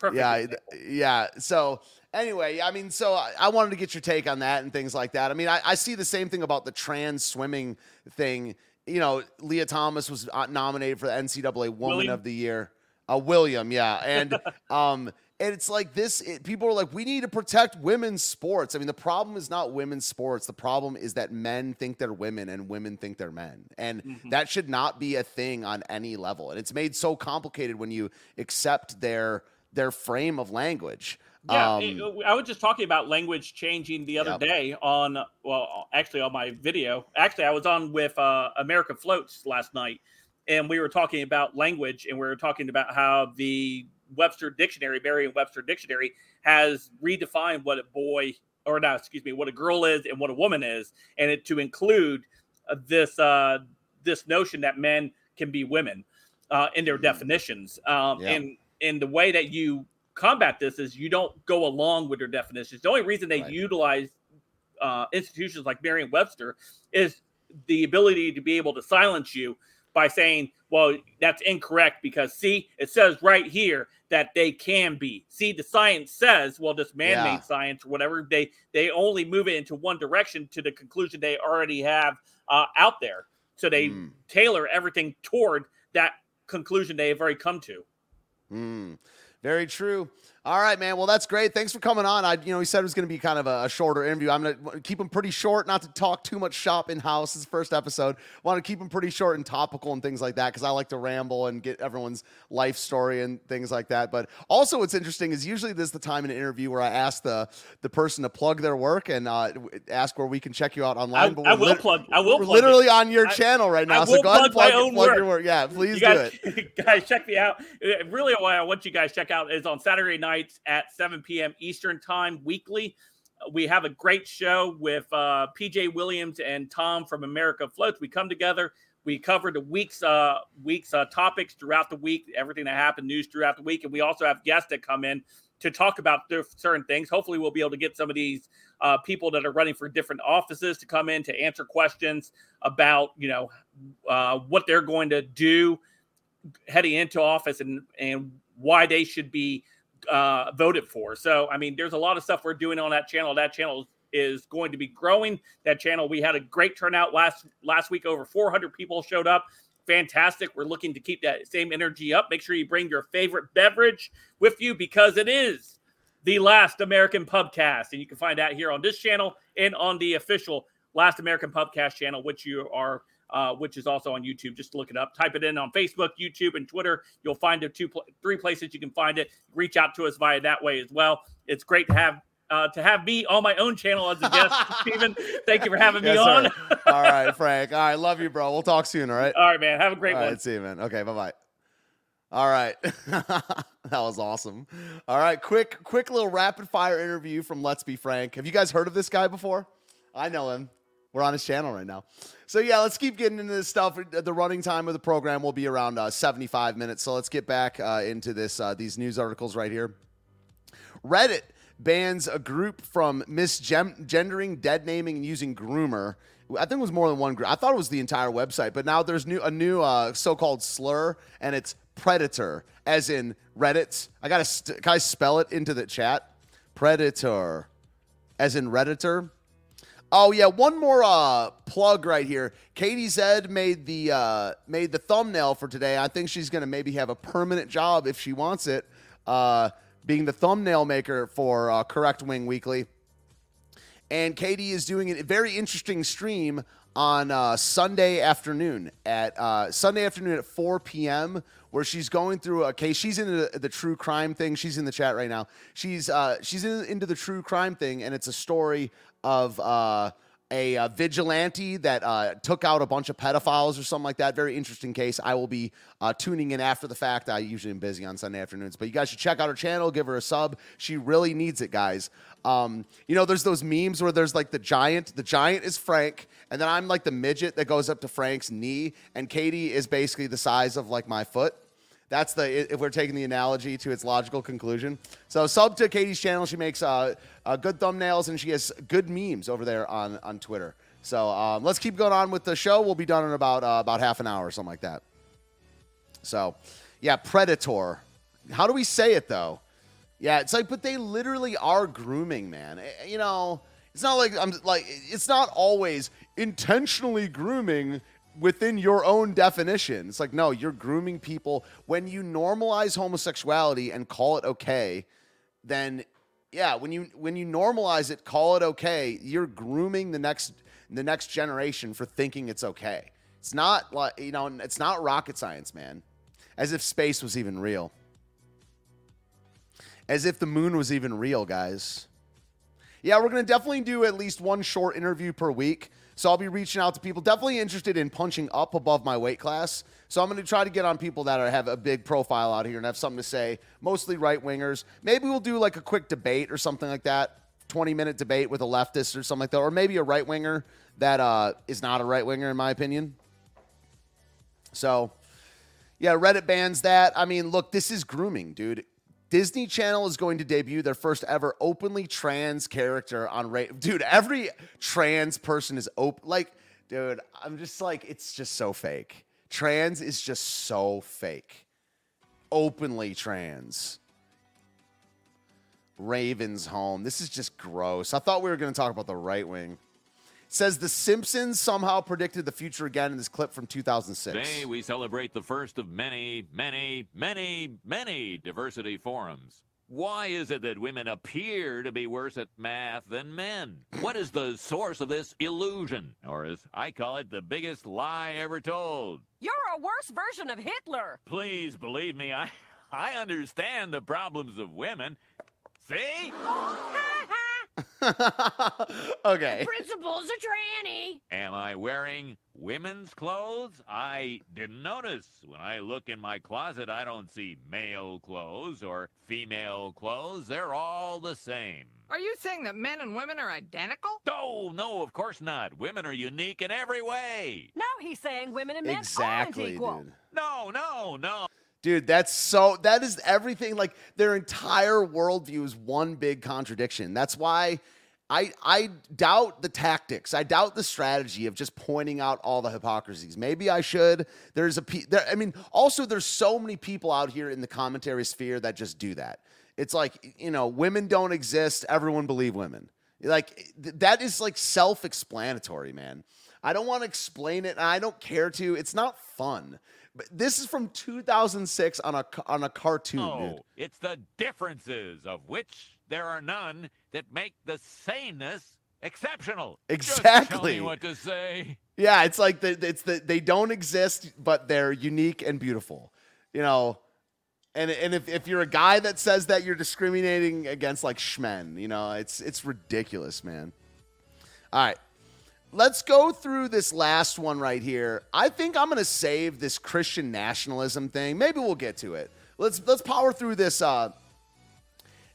Perfect. Yeah, example. yeah. So anyway, I mean, so I, I, wanted to get your take on that and things like that. I mean, I, I see the same thing about the trans swimming thing. You know, Lia Thomas was uh, nominated for the NCAA Woman William. of the Year. Uh, William, yeah, and um, and it's like this it, people are like we need to protect women's sports i mean the problem is not women's sports the problem is that men think they're women and women think they're men and mm-hmm. that should not be a thing on any level and it's made so complicated when you accept their their frame of language yeah, um, it, I was just talking about language changing the other day on, well, actually on my video. Actually, I was on with uh, America Floats last night, and we were talking about language, and we were talking about how the Webster Dictionary, Merriam-Webster Dictionary, has redefined what a boy or not, excuse me, what a girl is and what a woman is, and it to include uh, this uh, this notion that men can be women uh, in their mm-hmm. definitions. Um, yeah. And and the way that you combat this is you don't go along with their definitions. The only reason they right. utilize uh, institutions like Merriam-Webster is the ability to be able to silence you by saying, well, that's incorrect because see, it says right here that they can be. See, the science says, well, this man-made yeah. science or whatever, they they only move it into one direction to the conclusion they already have uh, out there. So they mm. tailor everything toward that conclusion they have already come to. Mm. Very true. All right, man. Well, that's great. Thanks for coming on. I, you know, he said it was going to be kind of a, a shorter interview. I'm going to keep them pretty short, not to talk too much shop in house. This first episode. Want to keep them pretty short and topical and things like that because I like to ramble and get everyone's life story and things like that. But also, what's interesting is usually this is the time in an interview where I ask the the person to plug their work and uh, ask where we can check you out online. I, but I will lit- plug. I will. We're literally it. on your I, channel right now, so go ahead and plug, plug work. your work. Yeah, please you guys, do it. guys, check me out. Really, what I want you guys check out is on Saturday nights at seven p.m. Eastern Time weekly. Uh, we have a great show with uh, PJ Williams and Tom from America Floats. We come together. We cover the week's uh, week's uh, topics throughout the week, everything that happened, news throughout the week, and we also have guests that come in to talk about certain things. Hopefully, we'll be able to get some of these uh, people that are running for different offices to come in to answer questions about, you know, uh, what they're going to do heading into office and and why they should be uh, voted for. So, I mean, there's a lot of stuff we're doing on that channel. That channel is going to be growing. That channel, we had a great turnout last last week. Over 400 people showed up. Fantastic. We're looking to keep that same energy up. Make sure you bring your favorite beverage with you because it is the Last American Pubcast, and you can find that here on this channel and on the official Last American Pubcast channel, which you are. Uh, which is also on YouTube. Just look it up. Type it in on Facebook, YouTube, and Twitter. You'll find the two, three places you can find it. Reach out to us via that way as well. It's great to have uh, to have me on my own channel as a guest. Stephen, thank you for having me yes, on. all right, Frank. All right, love you, bro. We'll talk soon. All right. All right, man. Have a great all one. Right, see you, man. Okay, bye bye. All right, that was awesome. All right, quick, quick little rapid fire interview from Let's Be Frank. Have you guys heard of this guy before? I know him. We're on his channel right now. So yeah, let's keep getting into this stuff. The running time of the program will be around uh, 75 minutes. So let's get back uh, into this uh, these news articles right here. Reddit bans a group from misgendering, dead naming, and using groomer. I think it was more than one group. I thought it was the entire website, but now there's new a new uh, so-called slur, and it's predator, as in Reddit. I gotta st- can I spell it into the chat? Predator, as in redditor. Oh yeah, one more uh, plug right here. Katie Zed made the uh, made the thumbnail for today. I think she's gonna maybe have a permanent job if she wants it. Uh, being the thumbnail maker for uh, Correct Wing Weekly. And Katie is doing a very interesting stream on uh, Sunday afternoon at uh, Sunday afternoon at 4 p.m. where she's going through a case. She's into the, the true crime thing. She's in the chat right now. She's she's in, into the true crime thing, and it's a story of uh, a uh, vigilante that uh, took out a bunch of pedophiles or something like that. Very interesting case. I will be uh, tuning in after the fact. I usually am busy on Sunday afternoons, but you guys should check out her channel, give her a sub. She really needs it, guys. Um, you know, there's those memes where there's like the giant. The giant is Frank, and then I'm like the midget that goes up to Frank's knee, and Katie is basically the size of like my foot. That's the if we're taking the analogy to its logical conclusion. So sub to Katie's channel. She makes uh, uh, good thumbnails and she has good memes over there on on Twitter. So um, let's keep going on with the show. We'll be done in about uh, about half an hour or something like that. So, yeah, Predator. How do we say it though? Yeah, it's like, but they literally are grooming, man. Eh, you know, it's not like I'm like it's not always intentionally grooming within your own definition. It's like, no, you're grooming people. When you normalize homosexuality and call it okay, then yeah, when you when you normalize it, call it okay, you're grooming the next the next generation for thinking it's okay. It's not like you know, it's not rocket science, man. As if space was even real. As if the moon was even real, guys. Yeah, we're to definitely do at least one short interview per week. So I'll be reaching out to people definitely interested in punching up above my weight class. So I'm going to try to get on people that are, have a big profile out here and have something to say, mostly right wingers. Maybe we'll do like a quick debate or something like that. 20 minute debate with a leftist or something like that, or maybe a right winger that uh, is not a right winger, in my opinion. So, yeah, Reddit bans that. I mean, look, this is grooming, dude. Disney Channel is going to debut their first ever openly trans character on Ray. Dude, every trans person is open. Like, dude, I'm just like, it's just so fake. Trans is just so fake. Openly trans. Raven's home. This is just gross. I thought we were going to talk about the right wing says The Simpsons somehow predicted the future again in this clip from 2006. Today, we celebrate the first of many, many, many, many diversity forums. Why is it that women appear to be worse at math than men? What is the source of this illusion? Or as I call it, the biggest lie ever told? You're a worse version of Hitler. Please believe me, I, I understand the problems of women. See? okay. The principal's a tranny. Am I wearing women's clothes? I didn't notice. When I look in my closet, I don't see male clothes or female clothes. They're all the same. Are you saying that men and women are identical? No, no, of course not. Women are unique in every way. No, he's saying women and men exactly, aren't equal. Dude. No, no, no. Dude, that's so, that is everything. Like their entire worldview is one big contradiction. That's why I, I doubt the tactics. I doubt the strategy of just pointing out all the hypocrisies. Maybe I should. There's a, there, I mean, also there's so many people out here in the commentary sphere that just do that. It's like, you know, women don't exist. Everyone believe women. Like that is like self explanatory, man. I don't want to explain it I don't care to. It's not fun this is from 2006 on a on a cartoon. Oh, dude. it's the differences of which there are none that make the sameness exceptional. Exactly. what to say. Yeah, it's like the, it's the they don't exist, but they're unique and beautiful. You know, and and if, if you're a guy that says that you're discriminating against like shmen, you know, it's it's ridiculous, man. All right. Let's go through this last one right here. I think I'm gonna save this Christian nationalism thing. Maybe we'll get to it. Let's let's power through this uh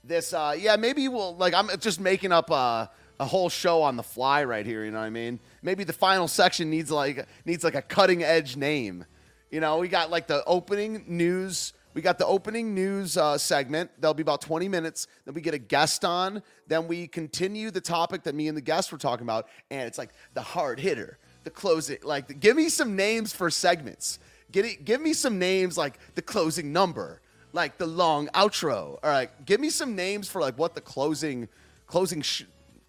this uh yeah, maybe we'll like I'm just making up uh a whole show on the fly right here, you know what I mean? Maybe the final section needs like needs like a cutting edge name. You know, we got like the opening news we got the opening news uh, segment. That'll be about 20 minutes. Then we get a guest on. Then we continue the topic that me and the guest were talking about. And it's like the hard hitter, the closing. Like, give me some names for segments. Get it, give me some names like the closing number, like the long outro. All right, give me some names for like what the closing, closing, sh-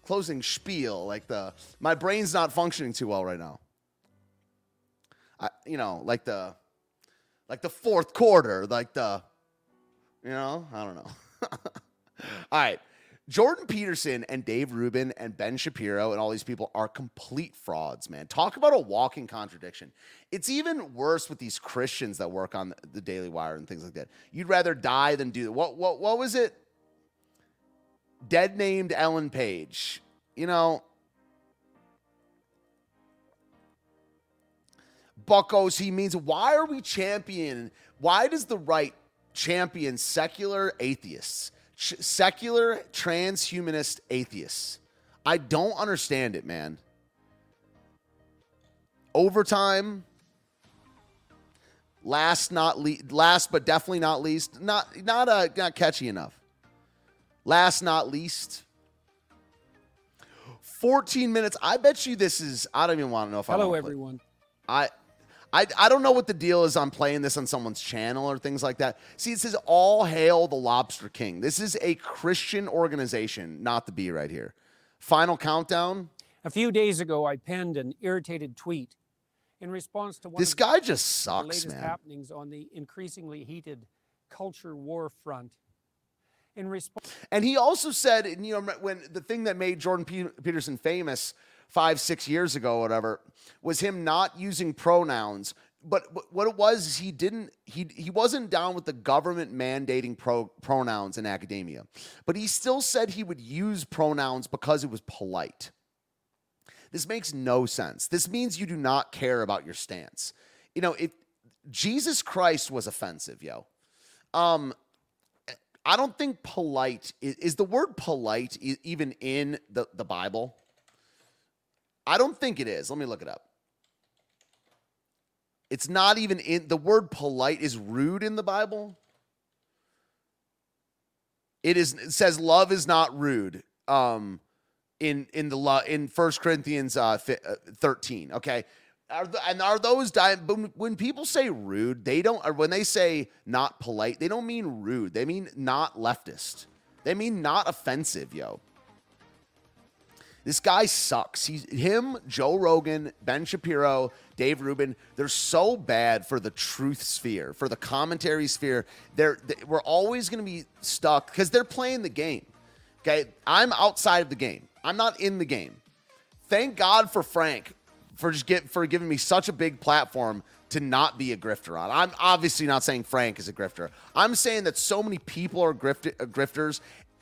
closing spiel. Like the my brain's not functioning too well right now. I, you know, like the like the fourth quarter, like the, you know, I don't know. all right. Jordan Peterson and Dave Rubin and Ben Shapiro and all these people are complete frauds, man. Talk about a walking contradiction. It's even worse with these Christians that work on the Daily Wire and things like that. You'd rather die than do. What what what was it? Dead named Ellen Page. You know, buckos he means. Why are we champion? Why does the right champion secular atheists, ch- secular transhumanist atheists? I don't understand it, man. Overtime, last not le- last but definitely not least, not not uh, not catchy enough. Last not least, 14 minutes. I bet you this is. I don't even want to know if Hello, I. Hello, everyone. I I, I don't know what the deal is on playing this on someone's channel or things like that. See, it says all hail the Lobster King. This is a Christian organization, not the B right here. Final countdown. A few days ago, I penned an irritated tweet in response to one this guy just sucks, the latest man. happenings on the increasingly heated culture war front. In response, and he also said, you know, when the thing that made Jordan Peterson famous five, six years ago, whatever, was him not using pronouns. But what it was is he didn't he he wasn't down with the government mandating pro, pronouns in academia, but he still said he would use pronouns because it was polite. This makes no sense. This means you do not care about your stance. You know, if Jesus Christ was offensive, yo. Um, I don't think polite is, is the word polite even in the, the Bible. I don't think it is. Let me look it up. It's not even in the word polite is rude in the Bible. It is it says love is not rude. Um in in the in First Corinthians uh, uh 13, okay? Are the, and are those when people say rude, they don't or when they say not polite, they don't mean rude. They mean not leftist. They mean not offensive, yo. This guy sucks. He's him, Joe Rogan, Ben Shapiro, Dave Rubin. They're so bad for the truth sphere, for the commentary sphere. They're they, we're always going to be stuck because they're playing the game. Okay, I'm outside of the game. I'm not in the game. Thank God for Frank for just get for giving me such a big platform to not be a grifter on. I'm obviously not saying Frank is a grifter. I'm saying that so many people are grift- uh, grifters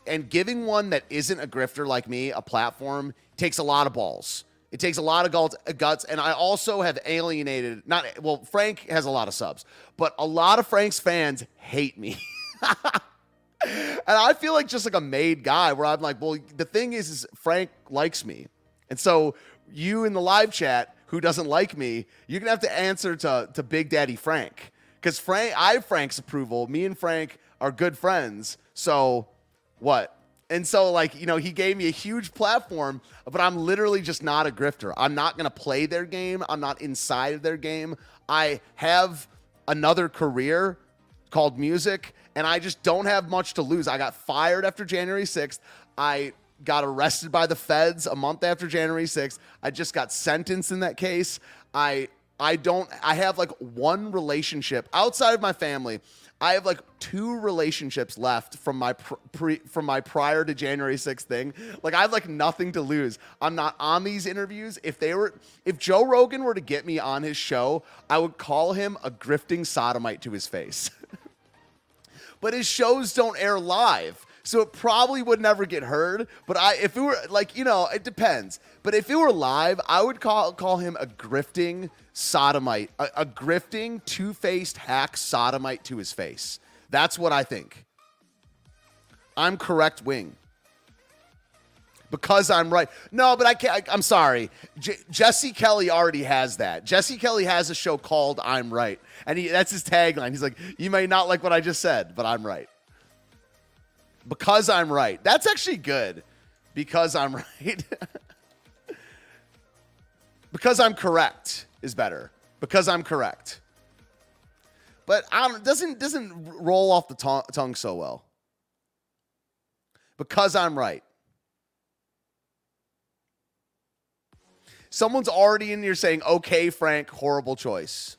and giving one that isn't a grifter like me a platform takes a lot of balls. It takes a lot of uh, guts. And I also have alienated, not, well, Frank has a lot of subs, but a lot of Frank's fans hate me. and I feel like just like a made guy where I'm like, well, the thing is, is Frank likes me. And so you in the live chat who doesn't like me, you're to have to answer to, to Big Daddy Frank. Because Frank, I have Frank's approval. Me and Frank are good friends. So what? And so, like, you know, he gave me a huge platform, but I'm literally just not a grifter. I'm not going to play their game. I'm not inside of their game. I have another career called music, and I just don't have much to lose. I got fired after January 6th. I got arrested by the feds a month after January 6th. I just got sentenced in that case. I I don't I have like one relationship outside of my family. I have like two relationships left from my pre from my prior to January 6th thing. Like I have like nothing to lose. I'm not on these interviews. If they were if Joe Rogan were to get me on his show, I would call him a grifting sodomite to his face. but his shows don't air live so it probably would never get heard. But I, if it were like, you know, it depends. But if it were live, I would call call him a grifting sodomite, a, a grifting two faced hack sodomite to his face. That's what I think. I'm correct wing. Because I'm right. No, but I can't. I, am sorry. J- Jesse Kelly already has that. Jesse Kelly has a show called I'm Right. And he, that's his tagline. He's like, You may not like what I just said, but I'm right because I'm right. That's actually good because I'm right. because I'm correct is better. Because I'm correct. But I don't, doesn't doesn't roll off the tongue, tongue so well. Because I'm right. Someone's already in here saying, "Okay, Frank, horrible choice."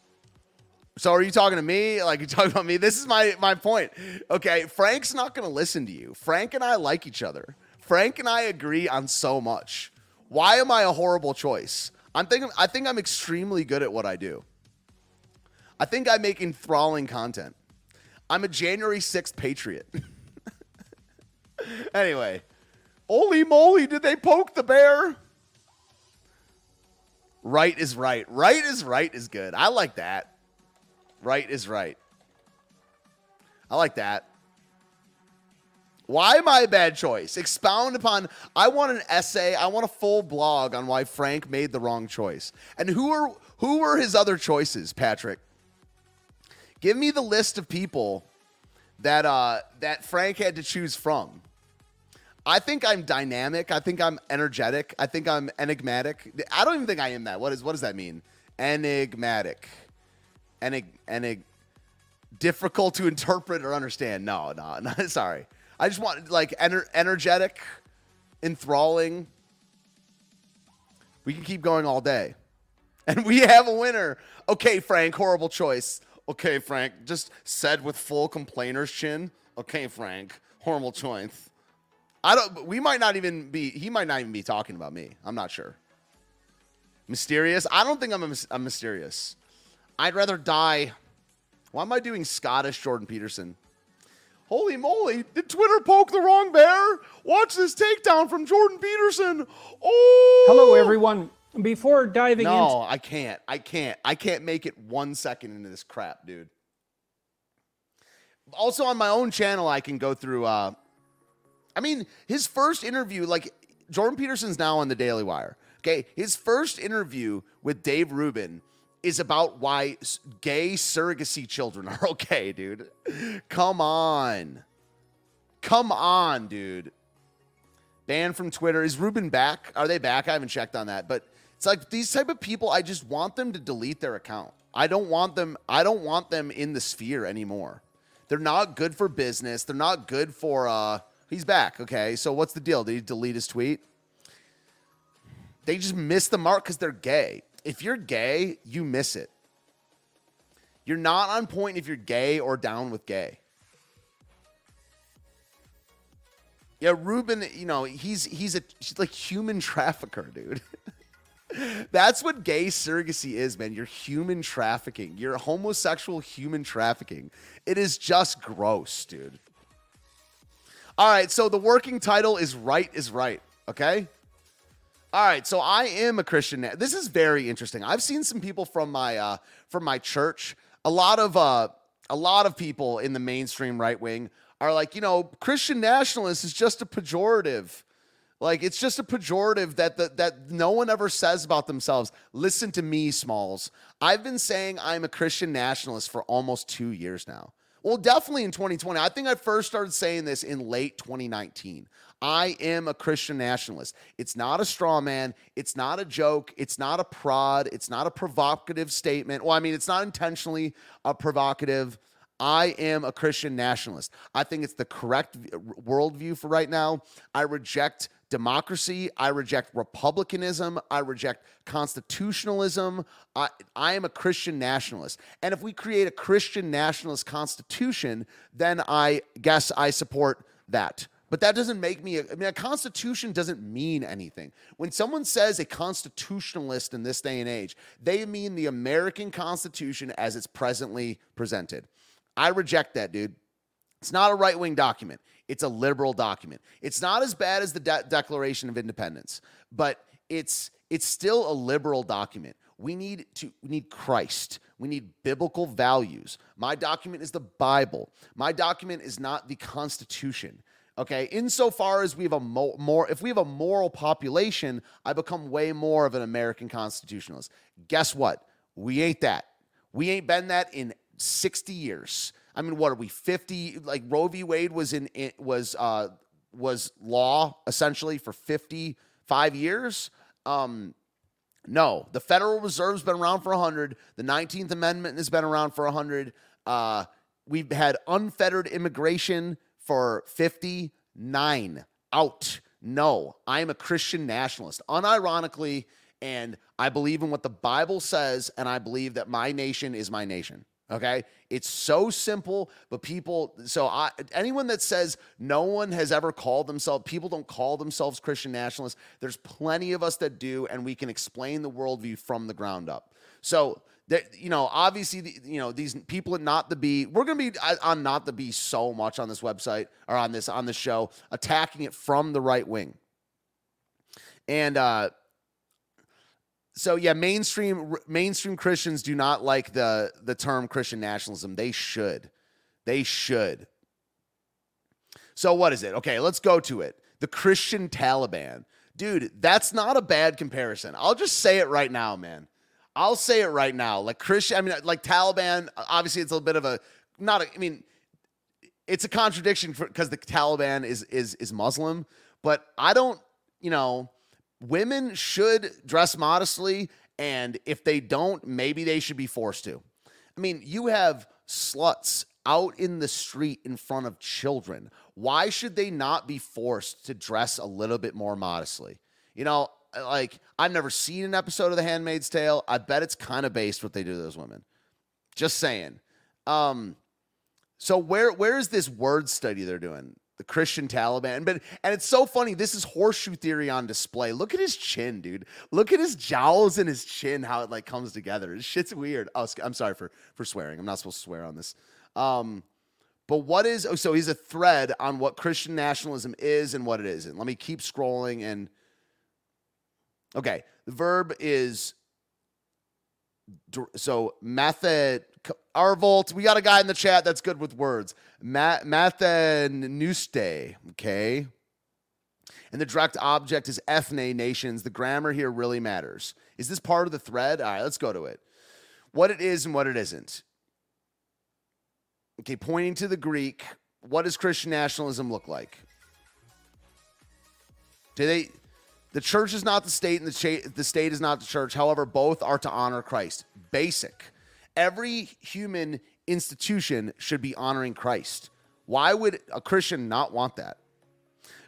So are you talking to me? Like you talking about me? This is my my point. Okay, Frank's not going to listen to you. Frank and I like each other. Frank and I agree on so much. Why am I a horrible choice? I'm thinking I think I'm extremely good at what I do. I think I make enthralling content. I'm a January 6th patriot. anyway, holy moly, did they poke the bear? Right is right. Right is right is good. I like that. Right is right. I like that. Why am I a bad choice? Expound upon. I want an essay. I want a full blog on why Frank made the wrong choice. And who are who were his other choices, Patrick? Give me the list of people that uh, that Frank had to choose from. I think I'm dynamic. I think I'm energetic. I think I'm enigmatic. I don't even think I am that. What is what does that mean? Enigmatic and a, and a difficult to interpret or understand. No, no, no. Sorry. I just want like ener- energetic, enthralling. We can keep going all day. And we have a winner. Okay, Frank, horrible choice. Okay, Frank, just said with full complainer's chin. Okay, Frank, horrible choice. I don't. We might not even be. He might not even be talking about me. I'm not sure. Mysterious. I don't think I'm a, I'm mysterious. I'd rather die. Why am I doing Scottish Jordan Peterson? Holy moly, did Twitter poke the wrong bear? Watch this takedown from Jordan Peterson. Oh! Hello, everyone. Before diving no, into. No, I can't. I can't. I can't make it one second into this crap, dude. Also, on my own channel, I can go through. Uh, I mean, his first interview, like Jordan Peterson's now on the Daily Wire. Okay, his first interview with Dave Rubin is about why gay surrogacy children are okay, dude. Come on. Come on, dude. Banned from Twitter. Is Rubin back? Are they back? I haven't checked on that. But it's like these type of people, I just want them to delete their account. I don't want them, I don't want them in the sphere anymore. They're not good for business. They're not good for uh he's back. Okay. So what's the deal? Did he delete his tweet? They just missed the mark because they're gay if you're gay, you miss it. You're not on point if you're gay or down with gay. Yeah, Rubin, you know, he's he's a he's like human trafficker, dude. That's what gay surrogacy is, man. You're human trafficking. You're homosexual human trafficking. It is just gross, dude. All right, so the working title is Right is Right, okay? All right, so I am a Christian. Now. This is very interesting. I've seen some people from my uh, from my church. A lot of uh, a lot of people in the mainstream right wing are like, you know, Christian nationalist is just a pejorative. Like it's just a pejorative that the, that no one ever says about themselves. Listen to me, Smalls. I've been saying I'm a Christian nationalist for almost two years now. Well, definitely in 2020. I think I first started saying this in late 2019. I am a Christian nationalist. It's not a straw man. It's not a joke. It's not a prod. It's not a provocative statement. Well, I mean, it's not intentionally a provocative. I am a Christian nationalist. I think it's the correct worldview for right now. I reject democracy. I reject republicanism. I reject constitutionalism. I, I am a Christian nationalist. And if we create a Christian nationalist constitution, then I guess I support that. But that doesn't make me, a, I mean, a constitution doesn't mean anything. When someone says a constitutionalist in this day and age, they mean the American Constitution as it's presently presented. I reject that, dude. It's not a right wing document, it's a liberal document. It's not as bad as the De- Declaration of Independence, but it's it's still a liberal document. We need to we need Christ. We need biblical values. My document is the Bible. My document is not the Constitution. Okay, insofar as we have a mo- more, if we have a moral population, I become way more of an American constitutionalist. Guess what? We ain't that. We ain't been that in 60 years. I mean, what are we 50? Like Roe v. Wade was in it was uh was law essentially for 55 years. Um no, the Federal Reserve's been around for 100. The 19th Amendment has been around for 100. Uh we've had unfettered immigration for 59 out. No, I am a Christian nationalist, unironically, and I believe in what the Bible says, and I believe that my nation is my nation. Okay. It's so simple, but people, so I, anyone that says no one has ever called themselves, people don't call themselves Christian nationalists. There's plenty of us that do, and we can explain the worldview from the ground up. So, that you know, obviously, the, you know, these people at Not the Bee, we're going to be on Not the Bee so much on this website or on this, on the show, attacking it from the right wing. And, uh, so yeah, mainstream mainstream Christians do not like the the term Christian nationalism. They should. They should. So what is it? Okay, let's go to it. The Christian Taliban. Dude, that's not a bad comparison. I'll just say it right now, man. I'll say it right now. Like Christian, I mean uh, like Taliban, uh, obviously it's a little bit of a not a, I mean it's a contradiction because the Taliban is is is Muslim, but I don't, you know, women should dress modestly. And if they don't, maybe they should be forced to. I mean, you have sluts out in the street in front of children. Why should they not be forced to dress a little bit more modestly? You know, like I've never seen an episode of The Handmaid's Tale. I bet it's kind of based what they do to those women. Just saying. Um, so where where is this word study they're doing? The Christian Taliban. But and it's so funny. This is horseshoe theory on display. Look at his chin, dude. Look at his jowls and his chin, how it like comes together. This shit's weird. Oh, I'm sorry for for swearing. I'm not supposed to swear on this. Um, but what is oh, so he's a thread on what Christian nationalism is and what it isn't. Let me keep scrolling and okay. The verb is so method Arvolt, we got a guy in the chat that's good with words. Ma- Mathanuste, okay? And the direct object is ethne nations. The grammar here really matters. Is this part of the thread? All right, let's go to it. What it is and what it isn't. Okay, pointing to the Greek, what does Christian nationalism look like? Do they the church is not the state and the, cha- the state is not the church. However, both are to honor Christ. Basic. Every human institution should be honoring Christ. Why would a Christian not want that?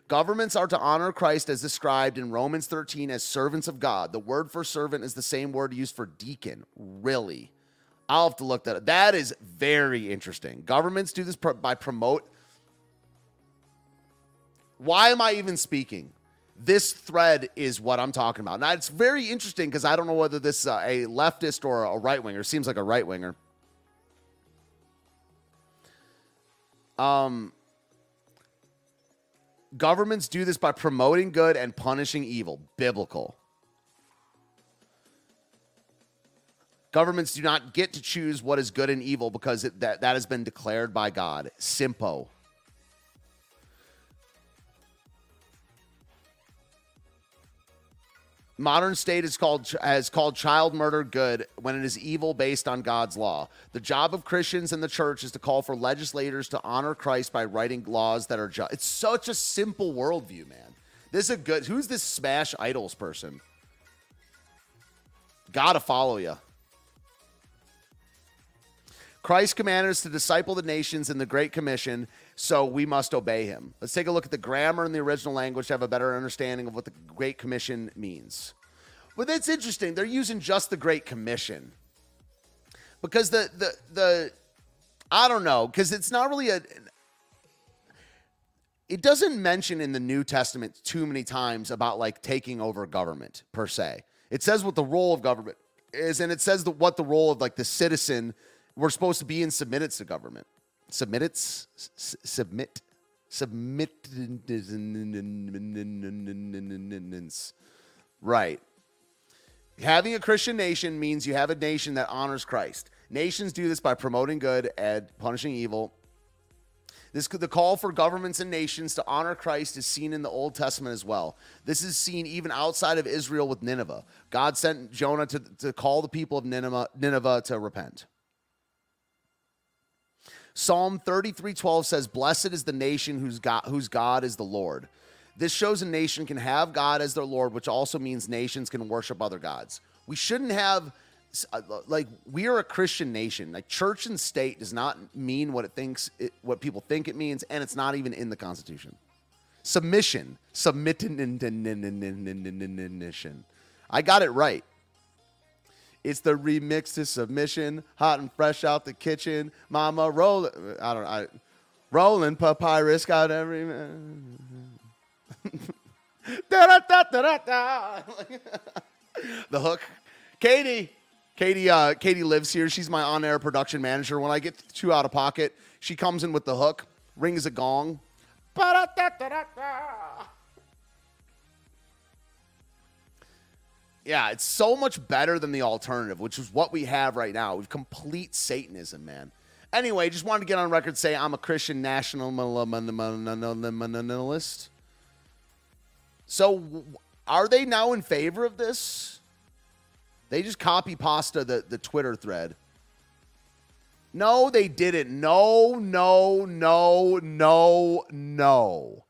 Governments are to honor Christ as described in Romans 13 as servants of God. The word for servant is the same word used for deacon. Really? I'll have to look that up. That is very interesting. Governments do this by promote. Why am I even speaking? This thread is what I'm talking about. Now, it's very interesting because I don't know whether this is a leftist or a right winger. Seems like a right winger. Um, governments do this by promoting good and punishing evil. Biblical. Governments do not get to choose what is good and evil because it, that, that has been declared by God. Simpo. Modern state is called has called child murder good when it is evil based on God's law. The job of Christians and the church is to call for legislators to honor Christ by writing laws that are just. It's such a simple worldview, man. This is a good. Who's this smash idols person? Gotta follow you. Christ commanded us to disciple the nations in the Great Commission, so we must obey him. Let's take a look at the grammar in the original language to have a better understanding of what the Great Commission means. But that's interesting. They're using just the Great Commission. Because the the the I don't know, because it's not really a it doesn't mention in the New Testament too many times about like taking over government per se. It says what the role of government is, and it says the, what the role of like the citizen we're supposed to be in submitted to government. Submitted, submit, submit. Right. Having a Christian nation means you have a nation that honors Christ. Nations do this by promoting good and punishing evil. This the call for governments and nations to honor Christ is seen in the Old Testament as well. This is seen even outside of Israel with Nineveh. God sent Jonah to, to call the people of Nineveh, Nineveh to repent. Psalm 33:12 says, "Blessed is the nation whose God, whose God is the Lord." This shows a nation can have God as their Lord, which also means nations can worship other gods. We shouldn't have uh, like we are a Christian nation. Like church and state does not mean what it thinks it, what people think it means, and it's not even in the Constitution. Submission, submitting, I got it right. It's the remix to submission, hot and fresh out the kitchen. Mama roll, I don't know, I rolling papyrus got every man. the hook. Katie, Katie, uh, Katie lives here. She's my on-air production manager. When I get too out of pocket, she comes in with the hook, rings a gong. Yeah, it's so much better than the alternative, which is what we have right now. We've complete Satanism, man. Anyway, just wanted to get on record say I'm a Christian nationalist. So, are they now in favor of this? They just copy pasta the, the Twitter thread. No, they didn't. No, no, no, no, no.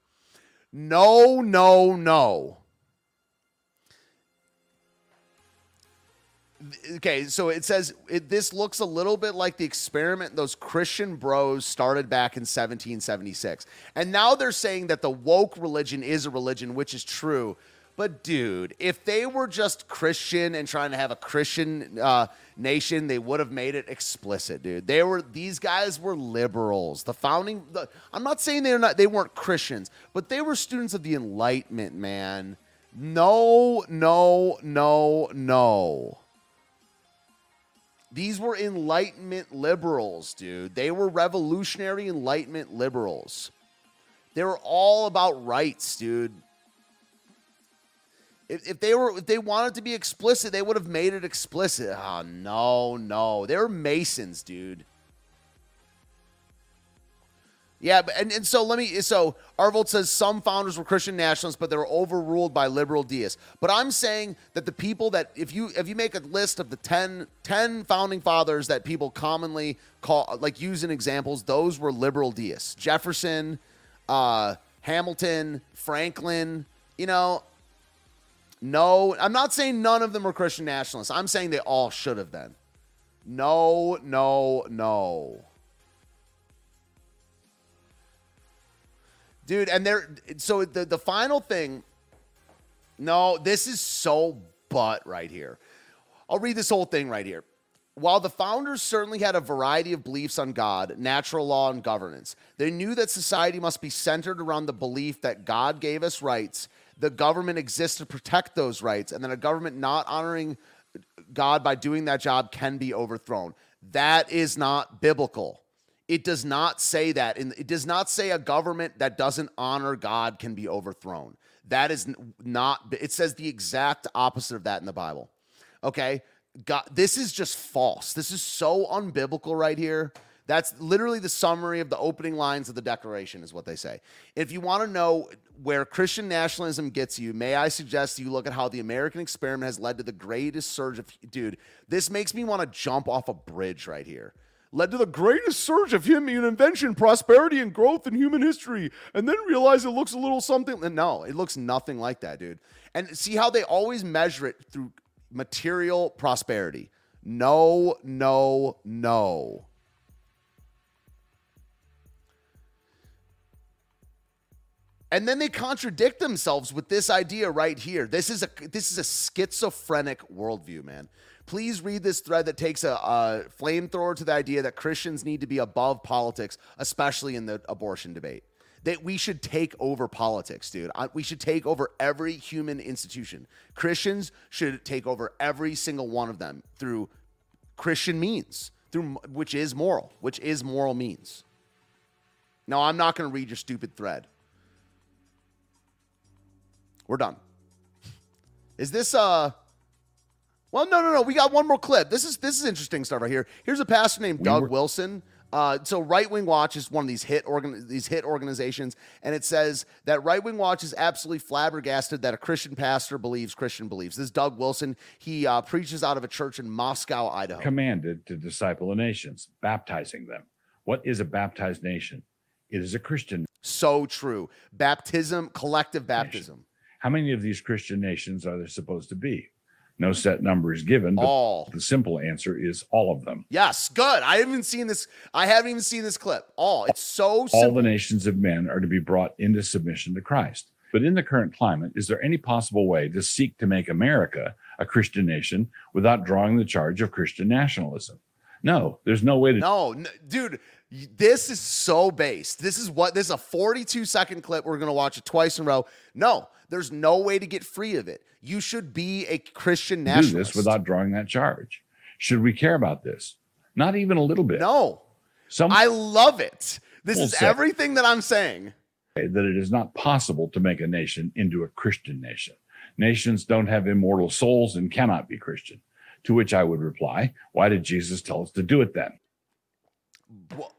No, no, no. Okay, so it says it, this looks a little bit like the experiment those Christian bros started back in 1776. And now they're saying that the woke religion is a religion, which is true. But dude, if they were just Christian and trying to have a Christian uh, nation, they would have made it explicit, dude. They were these guys were liberals. The founding. The, I'm not saying they're not. They weren't Christians, but they were students of the Enlightenment, man. No, no, no, no. These were Enlightenment liberals, dude. They were revolutionary Enlightenment liberals. They were all about rights, dude. If, if they were if they wanted to be explicit, they would have made it explicit. Oh no, no. They were Masons, dude. Yeah, and, and so let me so Arvold says some founders were Christian nationalists, but they were overruled by liberal deists. But I'm saying that the people that if you if you make a list of the 10, 10 founding fathers that people commonly call like use in examples, those were liberal deists. Jefferson, uh, Hamilton, Franklin, you know. No, I'm not saying none of them were Christian nationalists. I'm saying they all should have been. No, no, no. Dude. And they're so the the final thing. No, this is so butt right here. I'll read this whole thing right here. While the founders certainly had a variety of beliefs on God, natural law, and governance, they knew that society must be centered around the belief that God gave us rights, the government exists to protect those rights, and that a government not honoring God by doing that job can be overthrown. That is not biblical. It does not say that. And it does not say a government that doesn't honor God can be overthrown. That is not, it says the exact opposite of that in the Bible. Okay? God, this is just false. This is so unbiblical right here. That's literally the summary of the opening lines of the Declaration, is what they say. If you want to know where Christian nationalism gets you, may I suggest you look at how the American experiment has led to the greatest surge of. Dude, this makes me want to jump off a bridge right here led to the greatest surge of human invention, prosperity, and growth in human history, and then realize it looks a little something. And no, it looks nothing like that, dude. And see how they always measure it through material prosperity. No, no, no. And then they contradict themselves with this idea right here. This is a this is a schizophrenic worldview, man. Please read this thread that takes a, a flamethrower to the idea that Christians need to be above politics, especially in the abortion debate. That we should take over politics, dude. we should take over every human institution. Christians should take over every single one of them through Christian means, through which is moral, which is moral means. No, I'm not going to read your stupid thread. We're done. Is this uh well, no, no, no. We got one more clip. This is this is interesting stuff right here. Here's a pastor named we Doug were- Wilson. Uh, so Right Wing Watch is one of these hit organ- these hit organizations, and it says that Right Wing Watch is absolutely flabbergasted that a Christian pastor believes Christian beliefs. This is Doug Wilson. He uh, preaches out of a church in Moscow, Idaho. Commanded to disciple the nations, baptizing them. What is a baptized nation? It is a Christian. So true. Baptism, collective baptism. Nation. How many of these Christian nations are there supposed to be? No set number is given. But all. The simple answer is all of them. Yes, good. I haven't seen this. I haven't even seen this clip. All. It's so simple. All the nations of men are to be brought into submission to Christ. But in the current climate, is there any possible way to seek to make America a Christian nation without drawing the charge of Christian nationalism? No, there's no way to. No, no dude, this is so based. This is what this is a 42 second clip. We're going to watch it twice in a row. No, there's no way to get free of it. You should be a Christian nationalist. Do this without drawing that charge. Should we care about this? Not even a little bit. No. Some I love it. This is everything that I'm saying. That it is not possible to make a nation into a Christian nation. Nations don't have immortal souls and cannot be Christian. To which I would reply, why did Jesus tell us to do it then?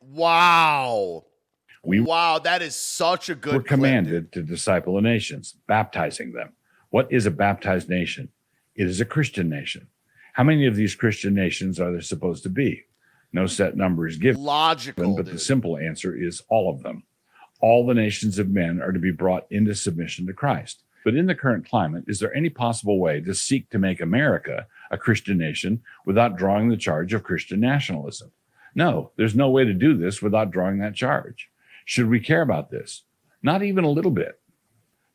Wow. We wow, that is such a good. We're commanded to disciple the nations, baptizing them. What is a baptized nation? It is a Christian nation. How many of these Christian nations are there supposed to be? No set number is given. Logical, but dude. the simple answer is all of them. All the nations of men are to be brought into submission to Christ. But in the current climate, is there any possible way to seek to make America a Christian nation without drawing the charge of Christian nationalism? No, there's no way to do this without drawing that charge. Should we care about this? Not even a little bit.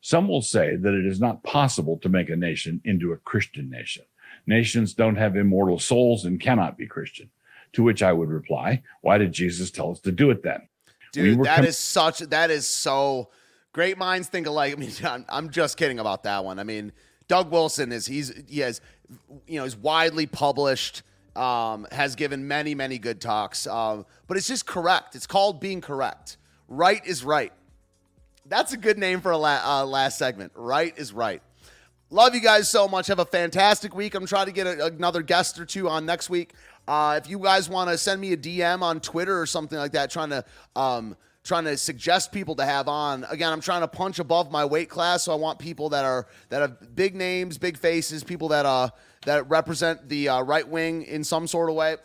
Some will say that it is not possible to make a nation into a Christian nation. Nations don't have immortal souls and cannot be Christian. To which I would reply, why did Jesus tell us to do it then? Dude, we that com- is such, that is so great minds think alike. I mean, I'm, I'm just kidding about that one. I mean, Doug Wilson is, he's, he has, you know, he's widely published, um, has given many, many good talks, um, but it's just correct. It's called being correct. Right is right. That's a good name for a la- uh, last segment. Right is right. Love you guys so much. Have a fantastic week. I'm trying to get a, another guest or two on next week. Uh, if you guys want to send me a DM on Twitter or something like that, trying to um, trying to suggest people to have on. Again, I'm trying to punch above my weight class, so I want people that are that have big names, big faces, people that uh that represent the uh, right wing in some sort of way.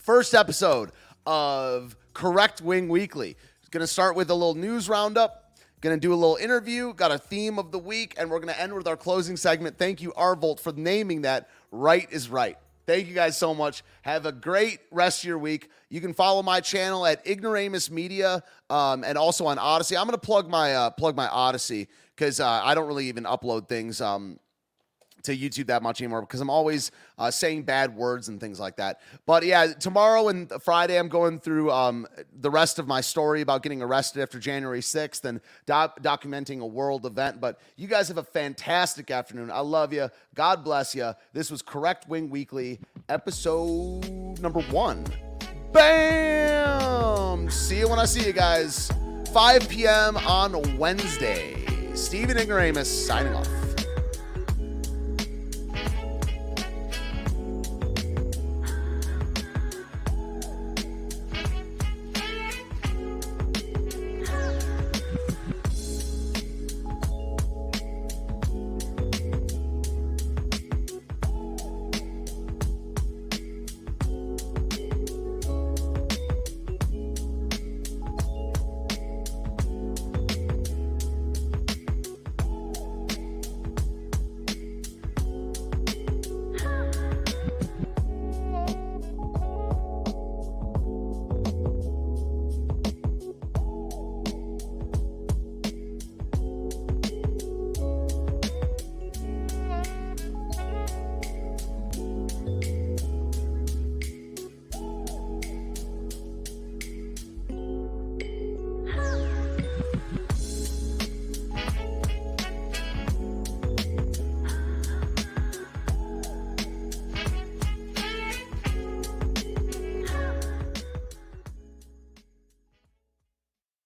First episode of Correct Wing Weekly. Going to start with a little news roundup. Going to do a little interview. Got a theme of the week, and we're going to end with our closing segment. Thank you, Arvolt, for naming that. Right is right. Thank you guys so much. Have a great rest of your week. You can follow my channel at Ignoramus Media um, and also on Odysee. I'm going to plug my uh, plug my Odysee because uh, I don't really even upload things. Um, to YouTube that much anymore because I'm always uh, saying bad words and things like that. But yeah, tomorrow and Friday, I'm going through um, the rest of my story about getting arrested after January 6th and doc- documenting a world event. But you guys have a fantastic afternoon. I love you. God bless you. This was Correct Wing Weekly, episode number one. Bam! See you when I see you guys. 5 p.m. on Wednesday. Stephen Ignoramus signing off.